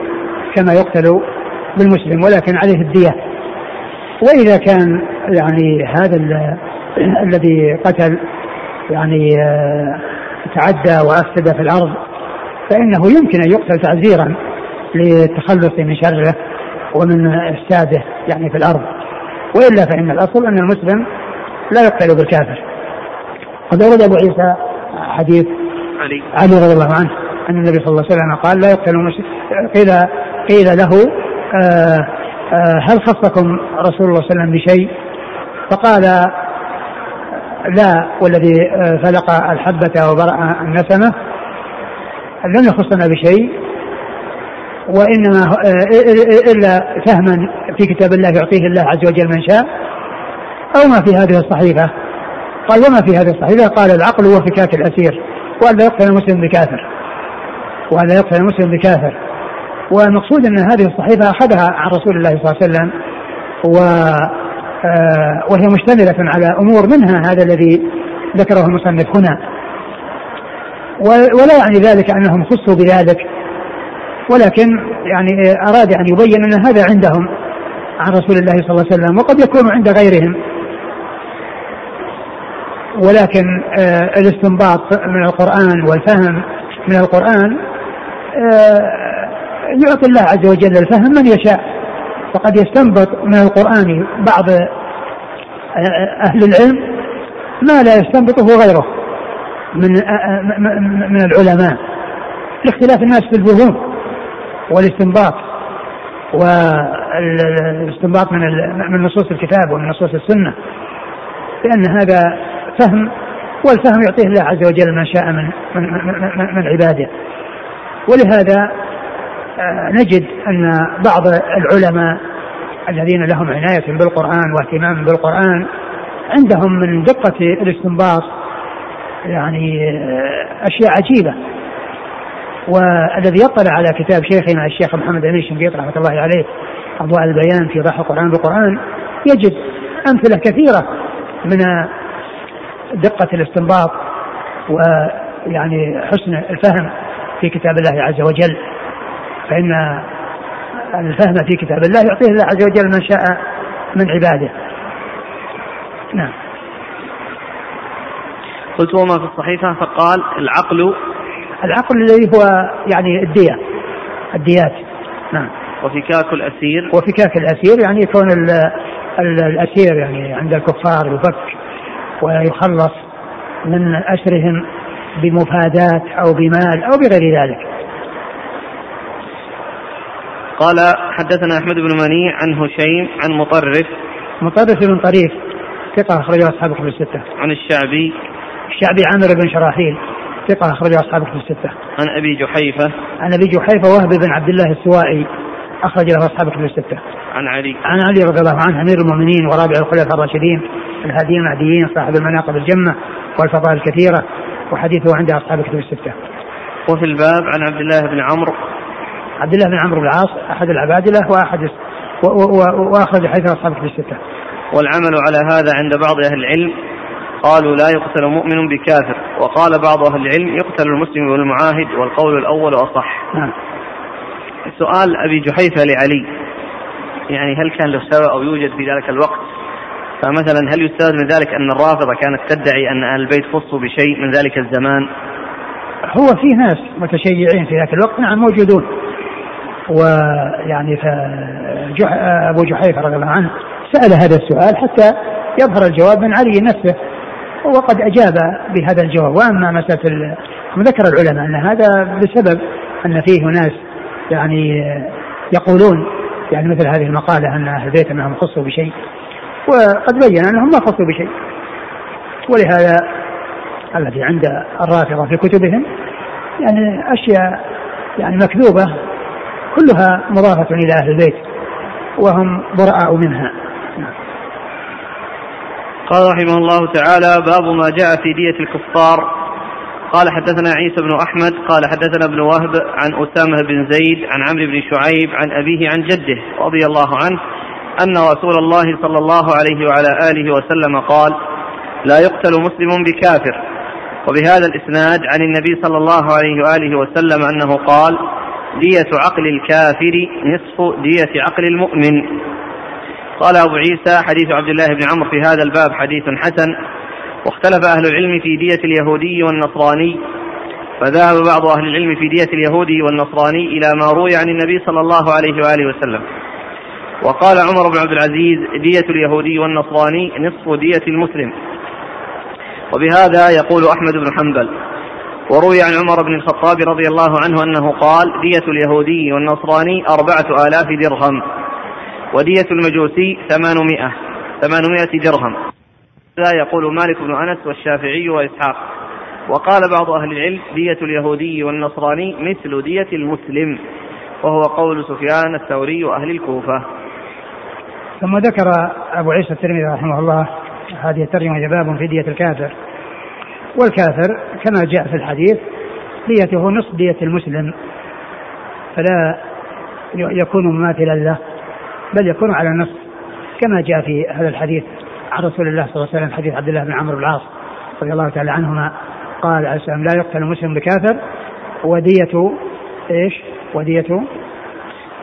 كما يقتل بالمسلم. ولكن عليه الدية. وإذا كان يعني هذا الذي قتل يعني آه، تعدى وأفسد في الأرض فإنه يمكن أن يقتل تعزيرا للتخلص من شره ومن إفساده يعني في الأرض. وإلا فإن الأصل أن المسلم لا يقتل بالكافر. قد ورد أبو عيسى حديث علي. علي رضي الله عنه أن النبي صلى الله عليه وسلم قال لا يقتل المسلم قيل قيل له آه آه، هل خصكم رسول الله صلى الله عليه وسلم بشيء؟ فقال لا والذي آه، فلق الحبة وبرأ النسمة لم يخصنا بشيء وإنما آه، إلا فهما في كتاب الله يعطيه الله عز وجل من شاء أو ما في هذه الصحيفة. قال وما في هذه الصحيفة؟ قال العقل وفكاك الأسير وأن لا يقتل المسلم بكافر وأن لا يقتل المسلم بكافر. والمقصود أن هذه الصحيفة أخذها عن رسول الله صلى الله عليه وسلم و آه، وهي مشتملة على أمور منها هذا الذي ذكره المصنف هنا. ولا يعني ذلك أنهم خصوا بذلك ولكن يعني أراد أن يبين أن هذا عندهم عن رسول الله صلى الله عليه وسلم وقد يكون عند غيرهم. ولكن آه، الاستنباط من القرآن والفهم من القرآن آه، يعطي الله عز وجل الفهم من يشاء. فقد يستنبط من القرآن بعض أهل العلم ما لا يستنبطه غيره من من العلماء لاختلاف الناس في الفهوم والاستنباط و الاستنباط من من نصوص الكتاب ومن نصوص السنة لأن هذا فهم والفهم يعطيه الله عز وجل من شاء من من, من, من عباده. ولهذا آه، نجد أن بعض العلماء الذين لهم عناية بالقرآن واهتمام بالقرآن عندهم من دقة الاستنباط يعني آه، أشياء عجيبة. والذي يطلع على كتاب شيخنا الشيخ محمد أمين الشنقيط رحمة الله عليه أضواء البيان في ضح القرآن بالقرآن يجد أمثلة كثيرة من دقة الاستنباط ويعني حسن الفهم في كتاب الله عز وجل. فإن الفهم في كتاب الله يعطيه الله عز وجل من شاء من عباده. نعم. قلت وما في الصحيفة فقال العقل العقل الذي هو يعني الدية الديات. نعم. وفكاك الأسير. وفكاك الأسير يعني يكون ال ال الأسير يعني عند الكفار يفك ويخلص من أسرهم بمفادات أو بمال أو بغير ذلك. قال حدثنا أحمد بن منيع عن هشيم عن مطرف مطرف بن طريف ثقة أخرجه أصحاب كتب الستة عن الشعبي الشعبي عامر بن شراحيل ثقة أخرج أصحاب كتب الستة. عن أبي جحيفة. عن أبي جحيفة وهب بن عبد الله السوائي أخرج له أصحاب كتب الستة. عن علي. عن علي رضي الله عنه أمير المؤمنين ورابع الخلفاء الراشدين الهاديين المهديين صاحب المناقب الجمة والفضائل الكثيرة وحديثه عند أصحاب كتب الستة. وفي الباب عن عبد الله بن عمرو. عبد الله بن عمرو بن العاص أحد العبادلة وأحد وأخرج حديث أصحاب كتب الستة. والعمل على هذا عند بعض أهل العلم. قالوا لا يقتل مؤمن بكافر. وقال بعض أهل العلم يقتل المسلم بالمعاهد والقول الأول أصح نعم. سؤال أبي جحيفة لعلي. يعني هل كان له سبب أو يوجد في ذلك الوقت؟ فمثلا هل يستفاد من ذلك أن الرافضة كانت تدعي أن أهل البيت خصوا بشيء من ذلك الزمان؟ هو في ناس متشيعين في ذاك الوقت نعم موجودون. ويعني فجح أبو جحيفة رضي الله عنه سأل هذا السؤال حتى يظهر الجواب من علي نفسه وقد أجاب بهذا الجواب. وأما مسألة ذكر العلماء أن هذا بسبب أن فيه ناس يعني يقولون يعني مثل هذه المقالة أن أهل البيت أنهم خصوا بشيء وقد بين أنهم ما خصوا بشيء. ولهذا الذي عند الرافضة في كتبهم يعني أشياء يعني مكذوبة كلها مضافة إلى أهل البيت وهم براء منها. قال رحمه الله تعالى باب ما جاء في دية الكفار. قال حدثنا عيسى بن أحمد قال حدثنا ابن وهب عن أسامة بن زيد عن عمرو بن شعيب عن أبيه عن جده رضي الله عنه أن رسول الله صلى الله عليه وعلى آله وسلم قال لا يقتل مسلم بكافر. وبهذا الإسناد عن النبي صلى الله عليه وآله وسلم أنه قال دية عقل الكافر نصف دية عقل المؤمن. قال أبو عيسى حديث عبد الله بن عمرو في هذا الباب حديث حسن. واختلف أهل العلم في دية اليهودي والنصراني. فذهب بعض أهل العلم في دية اليهودي والنصراني إلى ما روي عن النبي صلى الله عليه وآله وسلم. وقال عمر بن عبد العزيز دية اليهودي والنصراني نصف دية المسلم. وبهذا يقول أحمد بن حنبل وروي عن عمر بن الخطاب رضي الله عنه أنه قال دية اليهودي والنصراني أربعة آلاف درهم ودية المجوسي ثمانمائة ثمانمائة درهم. هذا يقول مالك بن أنس والشافعي وإسحاق. وقال بعض أهل العلم دية اليهودي والنصراني مثل دية المسلم وهو قول سفيان الثوري وأهل الكوفة. ثم ذكر أبو عيسى الترمذي رحمه الله هذه الترجمة باب في دية الكافر. والكافر كما جاء في الحديث ديته نصف دية المسلم فلا يكون مماثلا له بل يكون على النص كما جاء في هذا الحديث عن رسول الله صلى الله عليه وسلم حديث عبد الله بن عمرو بن العاص رضي الله تعالى عنهما قال عليه السلام لا يقتل مسلم بكافر ودية إيش؟ ودية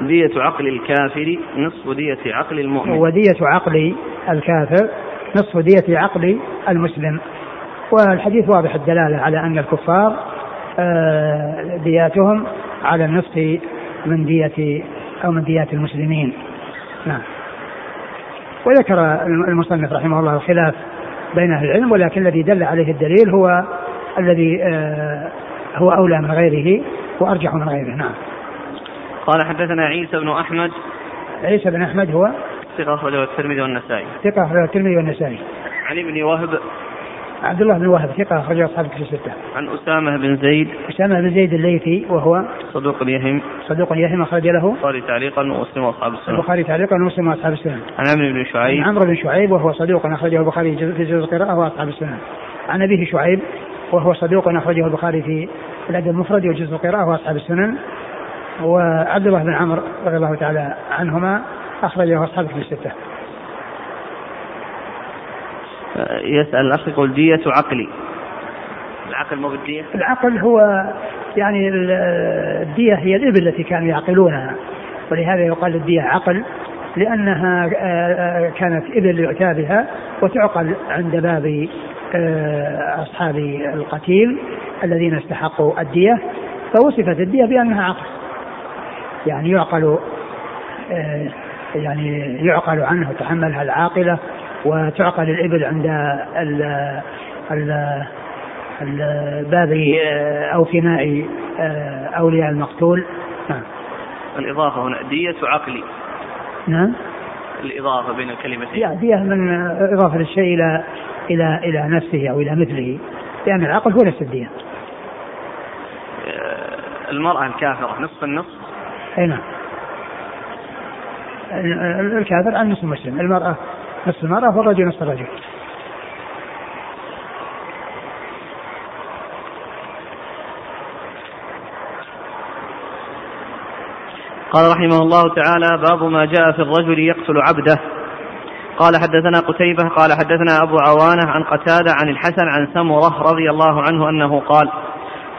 دية عقل الكافر نصف دية عقل المؤمن ودية عقل الكافر نصف دية عقل المسلم والحديث واضح الدلالة على أن الكفار آه، دياتهم على النصف من دية أو من ديات المسلمين. نعم. وذكر المصنف رحمه الله الخلاف بين أهل العلم ولكن الذي دل عليه الدليل هو الذي آه هو أولى من غيره وأرجح من غيره. نعم. قال حدثنا عيسى بن أحمد. عيسى بن أحمد هو؟ ثقة أخرجه الترمذي والنسائي. ثقة أخرجه الترمذي والنسائي. عن ابن وهب عبد الله بن وهب ثقة أخرجه أصحاب الكتب الستة. عن أسامة بن زيد أسامة بن زيد الليثي وهو صدوق يهم صدوق يهم أخرج له البخاري تعليقا ومسلم وأصحاب السنة البخاري تعليقا ومسلم وأصحاب السنة. عن عمرو بن شعيب عن عمرو بن شعيب وهو صدوق أخرجه البخاري في جزء القراءة وأصحاب السنة. عن أبيه شعيب وهو صدوق أخرجه البخاري في الأدب المفرد وجزء القراءة وأصحاب السنن. وعبد الله بن عمرو رضي الله تعالى عنهما أخرجه أصحاب الكتب الستة. يسأل الأخ يقول دية عقلي. العقل مو بالدية؟ العقل هو يعني الدية هي الإبل التي كانوا يعقلونها. ولهذا يقال الدية عقل لأنها آه، آه، كانت إبل يؤتى بها وتعقل عند باب آه، أصحاب القتيل الذين استحقوا الدية. فوصفت الدية بأنها عقل. يعني يعقل يعني يعقل عنه تحملها العاقلة. وتعقل الإبل عند ال ال باب أو فناء أولياء المقتول. نعم. الإضافة هنا دية عقلي نعم. الإضافة بين الكلمتين. يعني دية من إضافة الشيء إلى إلى إلى نفسه أو إلى مثله. لأن العقل هو نفس الدية. المرأة الكافرة نصف النصف. أي نعم. الكافر عن نصف المسلم. المرأة نصف المرأة والرجل نصف الرجل. قال رحمه الله تعالى باب ما جاء في الرجل يقتل عبده. قال حدثنا قتيبة قال حدثنا أبو عوانة عن قتادة عن الحسن عن سمرة رضي الله عنه أنه قال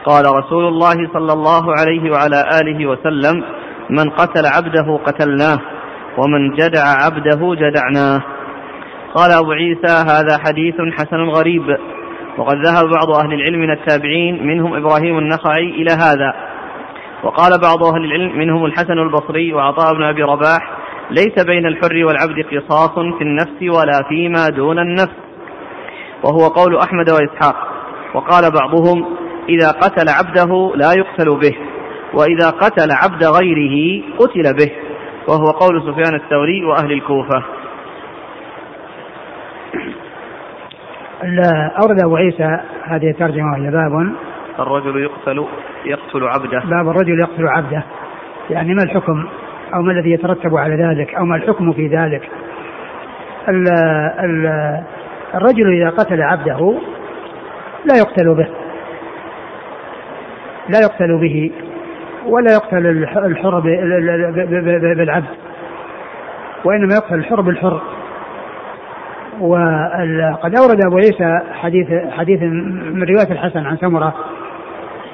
قال رسول الله صلى الله عليه وعلى آله وسلم من قتل عبده قتلناه ومن جدع عبده جدعناه. قال أبو عيسى هذا حديث حسن غريب. وقد ذهب بعض أهل العلم من التابعين منهم إبراهيم النخعي إلى هذا. وقال بعض أهل العلم منهم الحسن البصري وعطاء بن أبي رباح ليس بين الحر والعبد قصاص في النفس ولا فيما دون النفس. وهو قول أحمد وإسحاق. وقال بعضهم إذا قتل عبده لا يقتل به وإذا قتل عبد غيره قتل به. وهو قول سفيان الثوري وأهل الكوفة. أورد أبو عيسى هذه الترجمة وهي باب. الرجل يقتل يقتل عبده. باب الرجل يقتل عبده. يعني ما الحكم؟ أو ما الذي يترتب على ذلك؟ أو ما الحكم في ذلك؟ ال ال الرجل إذا قتل عبده لا يقتل به. لا يقتل به ولا يقتل الحر بالعبد. وإنما يقتل الحر بالحر. وقد أورد أبو عيسى حديث حديث من رواية الحسن عن سمرة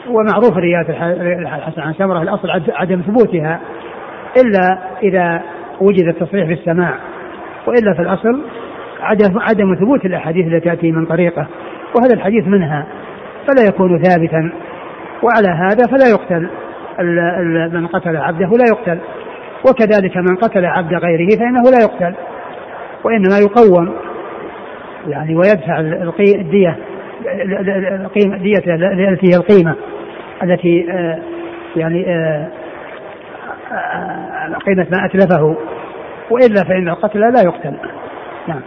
ومعروف رواية الحسن عن سمرة الأصل عدم ثبوتها إلا إذا وجد التصريح بالسماع وإلا في الأصل عدم عدم ثبوت الأحاديث التي تأتي من طريقة وهذا الحديث منها فلا يكون ثابتا وعلى هذا فلا يقتل من قتل عبده لا يقتل وكذلك من قتل عبد غيره فإنه لا يقتل وإنما يقوم يعني ويدفع الدية القيمة الدية التي هي القيمة التي آه، يعني آه، آه، قيمة ما أتلفه. وإلا فإن القتل لا يقتل. نعم.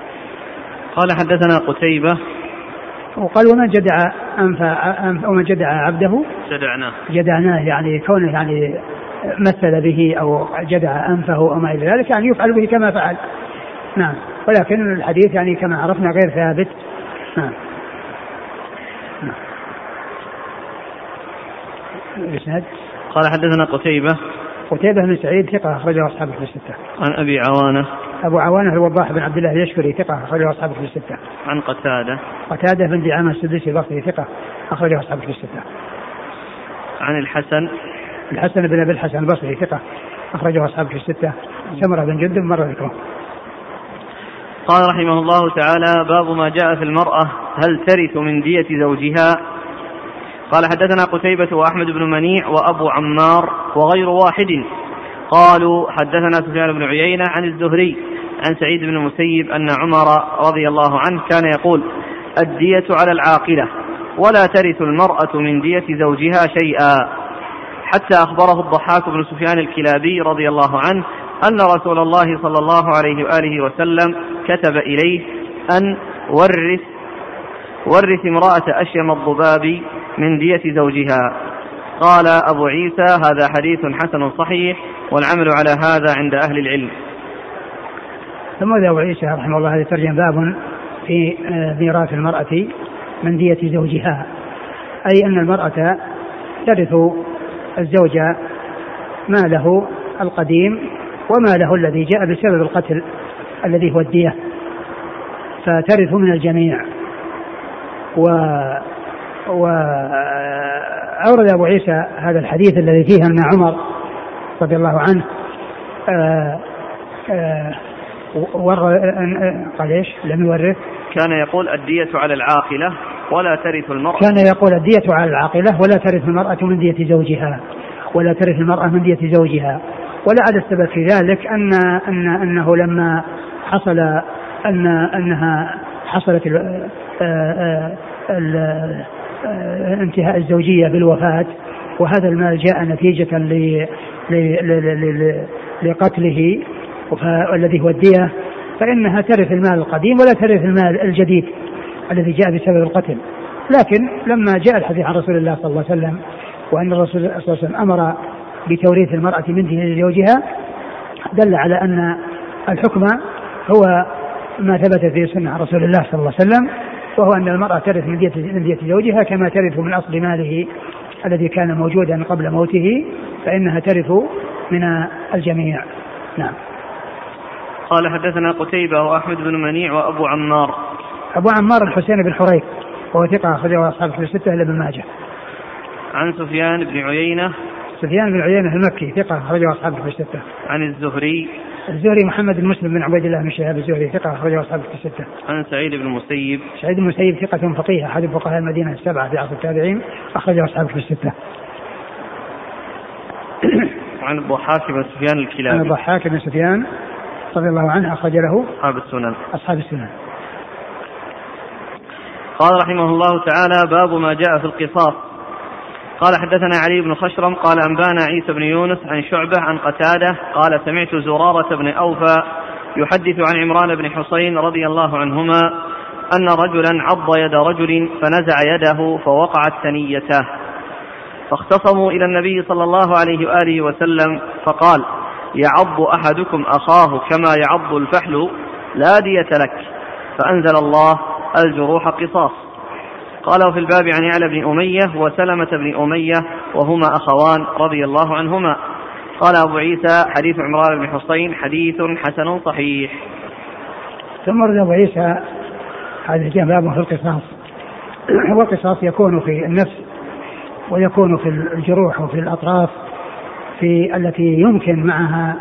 قال حدثنا قتيبة. وقال ومن جدع أنف ومن جدع عبده؟ جدعناه. جدعناه يعني كونه يعني مثل به أو جدع أنفه أو ما إلى ذلك يعني يفعل به كما فعل. نعم. ولكن الحديث يعني كما عرفنا غير ثابت نعم نعم الاسناد قال حدثنا قتيبة قتيبة بن سعيد ثقة أخرجه أصحابه في الستة. عن أبي عوانة. أبو عوانة الوضاح بن عبد الله اليشكري ثقة أخرجه أصحابه في الستة. عن قتادة. قتادة بن دعامة السدوسي البصري ثقة أخرجه أصحابه في الستة. عن الحسن. الحسن بن أبي الحسن البصري ثقة أخرجه أصحابه في الستة. سمرة بن جندب مر ذكره. قال رحمه الله تعالى باب ما جاء في المرأة هل ترث من دية زوجها؟ قال حدثنا قتيبة وأحمد بن منيع وأبو عمار وغير واحد. قالوا حدثنا سفيان بن عيينة عن الزهري عن سعيد بن المسيب أن عمر رضي الله عنه كان يقول الدية على العاقلة ولا ترث المرأة من دية زوجها شيئا. حتى أخبره الضحاك بن سفيان الكلابي رضي الله عنه أن رسول الله صلى الله عليه وآله وسلم كتب إليه أن ورث ورث امرأة أشيم الضباب من دية زوجها. قال أبو عيسى هذا حديث حسن صحيح والعمل على هذا عند أهل العلم. ثم أبو عيسى رحمه الله هذا ترجم باب في آه، ميراث المرأة من دية زوجها. أي أن المرأة ترث الزوج ماله القديم وماله الذي جاء بسبب القتل. الذي هو الدية. فترث من الجميع. و وأورد أبو عيسى هذا الحديث الذي فيه أن عمر رضي الله عنه آآ آآ قال إيش؟ لم يورث. كان يقول الدية على العاقلة ولا ترث المرأة. كان يقول الدية على العاقلة ولا ترث المرأة من دية زوجها ولا ترث المرأة من دية زوجها. ولعل السبب في ذلك أن أن أنه لما حصل أن أنها حصلت انتهاء الزوجية بالوفاة وهذا المال جاء نتيجة لقتله الذي هو الدية فإنها ترث المال القديم ولا ترث المال الجديد الذي جاء بسبب القتل. لكن لما جاء الحديث عن رسول الله صلى الله عليه وسلم وأن الرسول صلى الله عليه وسلم أمر بتوريث المرأة من دين زوجها دل على أن الحكم هو ما ثبت في سنة رسول الله صلى الله عليه وسلم وهو أن المرأة ترث من دية من دية زوجها كما ترث من أصل ماله الذي كان موجودا قبل موته فإنها ترث من الجميع. نعم. قال حدثنا قتيبة وأحمد بن منيع وأبو عمار. أبو عمار الحسين بن حريث وهو ثقة أخرجه أصحاب في الستة إلا ابن ماجه. عن سفيان بن عيينة سفيان بن عيينة المكي ثقة أخرجه أصحاب في الستة عن الزهري الزهري محمد بن مسلم بن عبيد الله بن شهاب الزهري ثقة أخرجه أصحاب في الستة. عن سعيد بن المسيب سعيد بن المسيب ثقة فقيه أحد فقهاء المدينة السبعة في عصر التابعين أخرجه أصحاب في الستة. [coughs] عن الضحاك بن سفيان الكلابي. عن الضحاك بن سفيان رضي الله عنه أخرج له أصحاب السنن. أصحاب السنن. قال رحمه الله تعالى باب ما جاء في القصاص قال حدثنا علي بن خشرم قال أنبانا عيسى بن يونس عن شعبة عن قتادة قال سمعت زرارة بن أوفى يحدث عن عمران بن حسين رضي الله عنهما أن رجلا عض يد رجل فنزع يده فوقعت ثنيته. فاختصموا إلى النبي صلى الله عليه وآله وسلم فقال يعض أحدكم أخاه كما يعض الفحل لا دية لك. فأنزل الله الجروح قصاص. قال في الباب عن يعلى بن أمية وسلمة بن أمية وهما أخوان رضي الله عنهما. قال أبو عيسى حديث عمران بن حسين حديث حسن صحيح. ثم رد أبو عيسى هذا جاء باب في القصاص. والقصاص يكون في النفس ويكون في الجروح وفي الأطراف في التي يمكن معها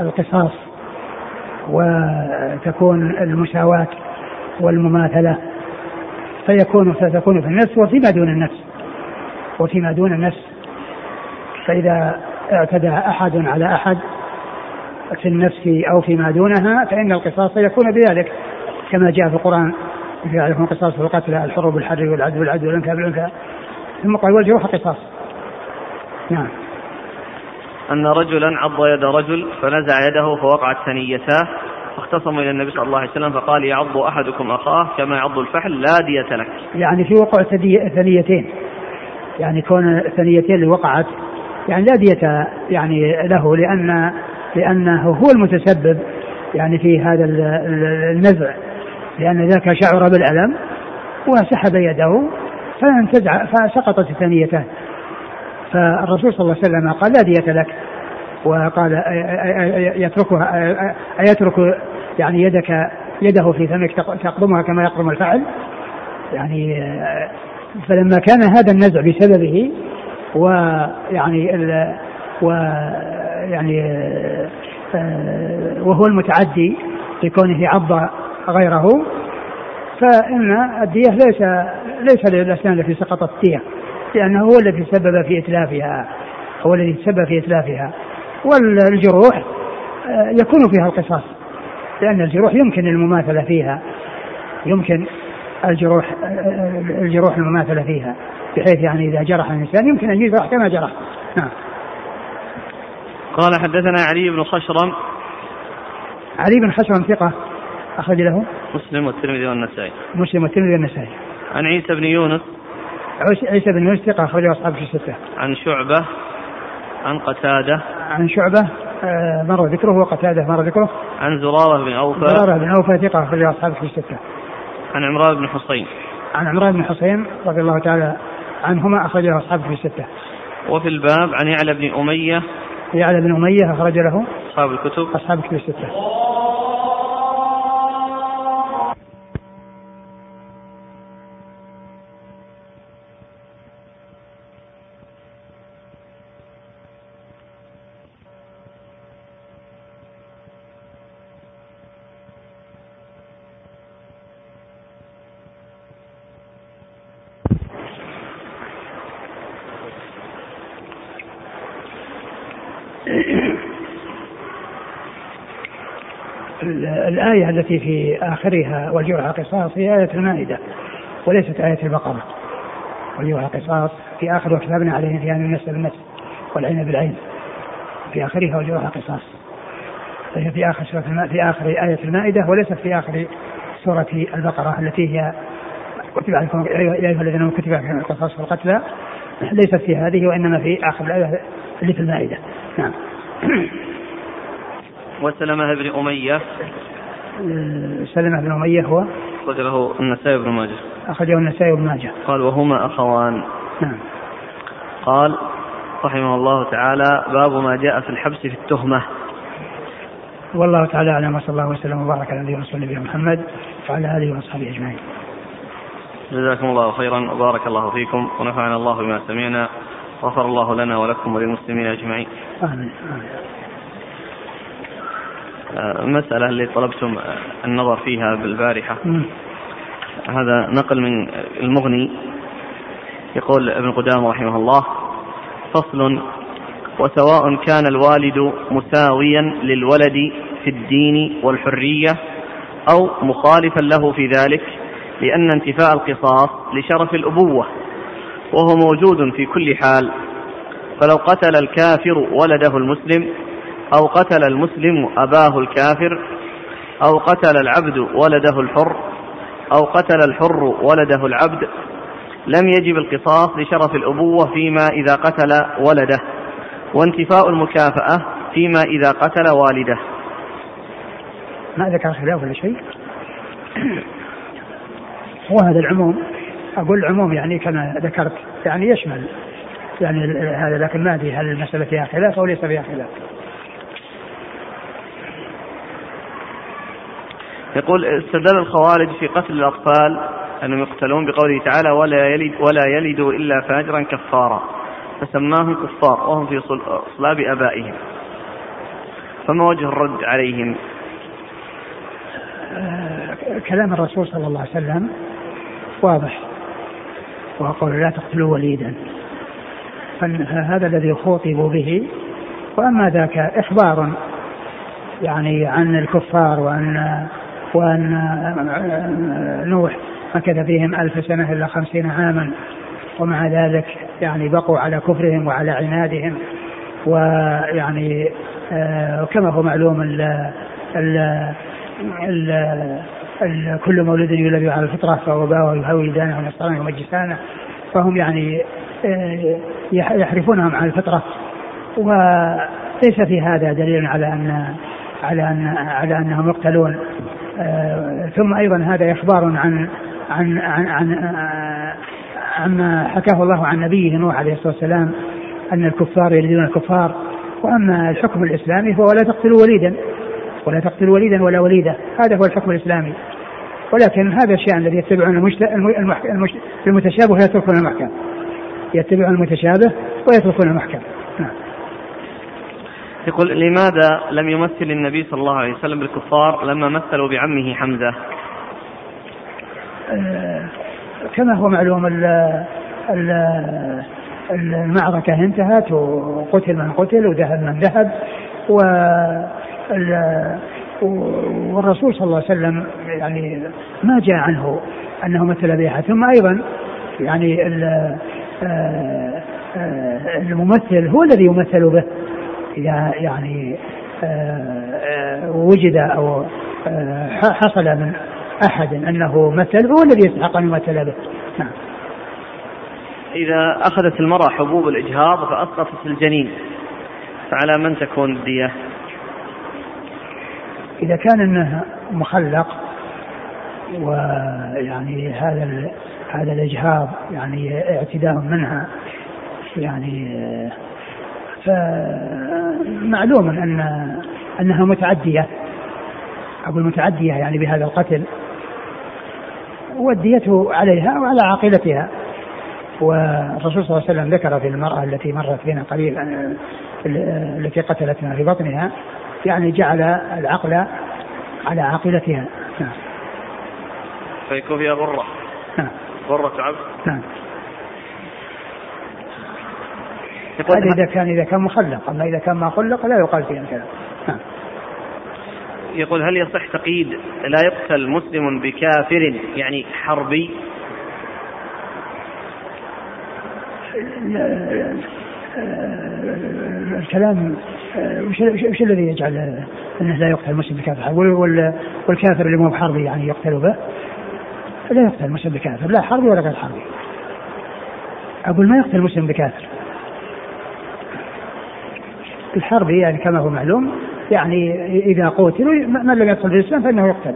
القصاص وتكون المساواة والمماثلة. فيكون فتكون في النفس وفيما دون النفس. وفيما دون النفس. فإذا اعتدى أحد على أحد في النفس أو فيما دونها فإن القصاص يكون بذلك. كما جاء في القرآن في عليكم قصاص في القتل الحر بالحر والعدل بالعدل والأنثى بالأنثى ثم قال والجروح قصاص نعم. أن رجلا عض يد رجل فنزع يده فوقعت ثنيتاه. فاختصموا إلى النبي صلى الله عليه وسلم فقال يعض احدكم اخاه كما يعض الفحل لا دية لك. يعني في وقوع ثنيتين يعني كون الثنيتين اللي وقعت يعني لا دية يعني له لأن لأنه هو المتسبب يعني في هذا النزع لأن ذاك شعر بالالم وسحب يده فانتزع فسقطت الثنيتان فالرسول صلى الله عليه وسلم قال لا دية لك وقال يتركها أيترك يعني يدك يده في فمك تقضمها كما يقضم الفعل. يعني فلما كان هذا النزع بسببه ويعني و يعني وهو المتعدي لكونه عض غيره فإن الدية ليس ليس للأسنان التي سقطت الدية لأنه هو الذي سبب في إتلافها هو الذي تسبب في إتلافها. والجروح آه، يكون فيها القصاص. لأن الجروح يمكن المماثلة فيها. يمكن الجروح الجروح المماثلة فيها. بحيث يعني إذا جرح الإنسان يمكن أن يجرح كما جرح. نعم. قال حدثنا علي بن خشرم. علي بن حسن ثقة أخرج له؟ مسلم والترمذي والنسائي. مسلم والترمذي والنسائي. عن عيسى بن يونس. عيسى بن يونس ثقة أخرجه أصحاب في الستة. عن شعبة عن قتادة. عن شعبة مر ذكره وقتادة مر ذكره. عن زرارة بن أوفى. زرارة بن أوفى ثقة أخرجه أصحاب في الستة عن عمران بن حصين. عن عمران بن حصين رضي الله تعالى عنهما أخرجه أصحاب في الستة وفي الباب عن يعلى بن أمية. يعلى بن أمية أخرج له أصحاب الكتب. أصحاب الكتب الستة الآية التي في آخرها والجرح قصاص هي آية المائدة وليست آية البقرة. والجرح قصاص في آخر وكتبنا عليهم في أن النفس بالنفس والعين بالعين. في آخرها والجرح قصاص فهي في آخر سورة في آخر آية المائدة وليست في آخر سورة البقرة التي هي كتب عليكم يا أيها الذين كتب عليكم القصاص والقتلى. ليست في هذه وإنما في آخر الآية اللي في المائدة. نعم. [clears throat] وسلمة بن أمية. سلمة بن أمية هو؟ أخرجه النسائي بن ماجه. أخرجه النسائي بن ماجه. قال وهما أخوان. نعم. قال رحمه الله تعالى باب ما جاء في الحبس في التهمة. والله تعالى أعلم وصلى الله وسلم وبارك على نبينا ورسول نبينا محمد وعلى آله وأصحابه أجمعين. جزاكم الله خيرا وبارك الله فيكم ونفعنا الله بما سمعنا غفر الله لنا ولكم وللمسلمين أجمعين. آمين آمين. المسألة اللي طلبتم النظر فيها بالبارحة. هذا نقل من المغني يقول ابن قدامة رحمه الله فصل وسواء كان الوالد مساويا للولد في الدين والحرية أو مخالفا له في ذلك لأن انتفاء القصاص لشرف الأبوة وهو موجود في كل حال فلو قتل الكافر ولده المسلم أو قتل المسلم أباه الكافر أو قتل العبد ولده الحر أو قتل الحر ولده العبد لم يجب القصاص لشرف الأبوة فيما إذا قتل ولده وانتفاء المكافأة فيما إذا قتل والده. ما ذكر خلاف ولا شيء؟ هو هذا العموم أقول العموم يعني كما ذكرت يعني يشمل. يعني هذا لكن ما أدري هل المسألة فيها خلاف أو ليس فيها خلاف. يقول استدل الخوارج في قتل الأطفال أنهم يقتلون بقوله تعالى ولا يلد ولا يلدوا إلا فاجرا كفارا. فسماهم كفار وهم في صلاب آبائهم. فما وجه الرد عليهم؟ آه، كلام الرسول صلى الله عليه وسلم واضح وقول لا تقتلوا وليدا. فهذا الذي خوطبوا به وأما ذاك إخبار يعني عن الكفار وان وأن نوح مكث فيهم ألف سنة إلا خمسين عاما ومع ذلك يعني بقوا على كفرهم وعلى عنادهم ويعني آه كما هو معلوم ال ال ال ال كل مولود يولد على الفطرة فهو باوى يهودانه ونصرانه ومجسانه فهم يعني آه يحرفونهم عن الفطرة. وليس في هذا دليل على أن على أن على أنهم يقتلون. آه، ثم أيضا هذا إخبار عن عن عن, عن آه، عما حكاه الله عن نبيه نوح عليه الصلاة والسلام أن الكفار يلدون الكفار. وأما الحكم الإسلامي فهو لا تقتلوا وليدا. ولا تقتلوا وليدا ولا وليدة. هذا هو الحكم الإسلامي. ولكن هذا الشيء الذي يتبعون المتشابه ويتركون المحكم يتبعون المتشابه ويتركون المحكم. نعم. يقول لماذا لم يمثل النبي صلى الله عليه وسلم بالكفار لما مثلوا بعمه حمزة؟ آه، كما هو معلوم المعركة انتهت وقتل من قتل وذهب من ذهب و والرسول صلى الله عليه وسلم يعني ما جاء عنه أنه مثل بها. ثم أيضا يعني الممثل هو الذي يمثل به. يعني آه، وجد أو حصل من أحد أنه مثل هو الذي يستحق أن يمثل به. نعم. إذا أخذت المرأة حبوب الإجهاض فأسقطت الجنين فعلى من تكون الدية؟ إذا كان أنه مخلق ويعني هذا هذا الإجهاض يعني اعتداء منها يعني فمعلوم أن أنها متعدية أقول متعدية يعني بهذا القتل والدية عليها وعلى عاقلتها والرسول صلى الله عليه وسلم ذكر في المرأة التي مرت بنا قليل التي قتلتنا في بطنها يعني جعل العقل على عاقلتها نعم. فيكون فيها غرة غرة عبد؟ نعم. هذا إذا كان إذا كان مخلق. أما إذا كان ما خلق لا يقال فيه الكلام نعم. يقول هل يصح تقييد لا يقتل مسلم بكافر يعني حربي؟ الكلام وش, وش الذي يجعل أنه لا يقتل المسلم بكافر؟ والكافر اللي مو بحربي يعني يقتل به؟ لا يقتل المسلم بكافر لا حربي ولا غير حربي أقول ما يقتل المسلم بكافر؟ الحربي يعني كما هو معلوم يعني إذا قتلوا من لم يدخل في الإسلام فإنه يقتل.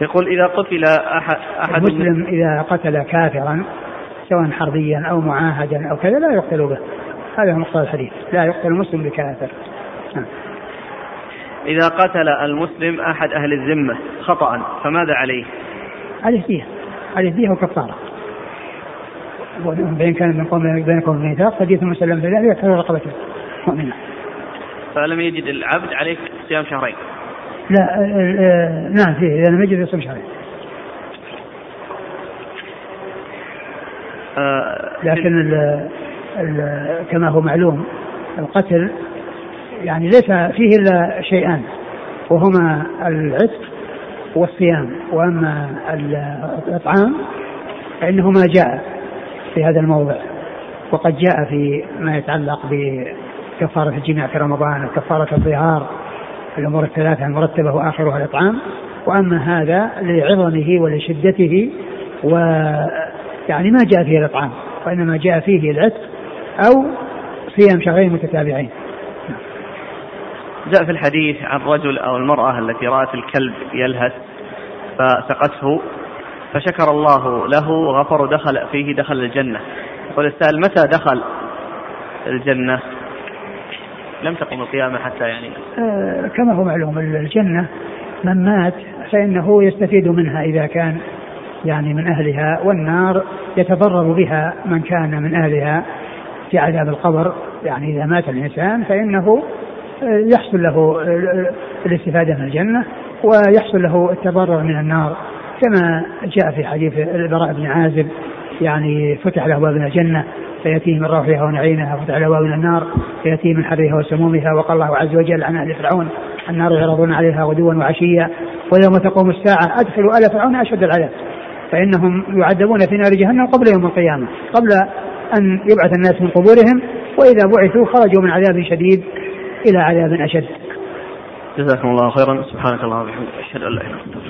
يقول إذا قتل أحد أحد المسلم إذا قتل كافرا سواء حربيا أو معاهدا أو كذا لا يقتل به. هذا هو مقتضى الحديث. لا يقتل المسلم بكافر. نعم. إذا قتل المسلم أحد أهل الذمة خطأ فماذا عليه؟ عليه فيها عليه فيها وكفارة بين كان من قوم بينكم ميثاق فدية مسلم في ذلك رقبته مؤمنة فلم يجد العبد عليك صيام شهرين. لا آه، آه، نعم فيه اذا لم يجد يصوم شهرين. آه، لكن ال ال كما هو معلوم القتل يعني ليس فيه إلا شيئان وهما العتق والصيام وأما الأطعام فانه ما جاء في هذا الموضع وقد جاء في ما يتعلق بكفارة الجماع في رمضان وكفارة الظهار الأمور الثلاثة المرتبة وآخرها الإطعام وأما هذا لعظمه ولشدته و يعني ما جاء فيه الإطعام وإنما جاء فيه العتق أو صيام شهرين متتابعين. جاء في الحديث عن الرجل أو المرأة التي رأت الكلب يلهث فسقته فشكر الله له وغفر دخل فيه دخل الجنة. يقول السائل متى دخل الجنة؟ لم تقم القيامة حتى يعني. آه كما هو معلوم الجنة من مات فإنه يستفيد منها إذا كان يعني من أهلها والنار يتضرر بها من كان من أهلها في عذاب القبر. يعني إذا مات الإنسان فإنه يحصل له الاستفادة من الجنة ويحصل له التضرر من النار كما جاء في حديث البراء بن عازب يعني فتح له باب الجنة فيأتيه من روحها ونعيمها فتح له باب النار فيأتيه من حرها وسمومها وقال الله عز وجل عن أهل فرعون النار يعرضون عليها غدوا وعشيا ويوم تقوم الساعة أدخلوا آل فرعون أشد العذاب فإنهم يعذبون في نار جهنم قبل يوم القيامة قبل أن يبعث الناس من قبورهم وإذا بعثوا خرجوا من عذاب شديد إلى عذاب أشد. جزاكم الله خيرا. سبحانك اللهم وبحمدك. أشهد أن لا إله إلا أنت.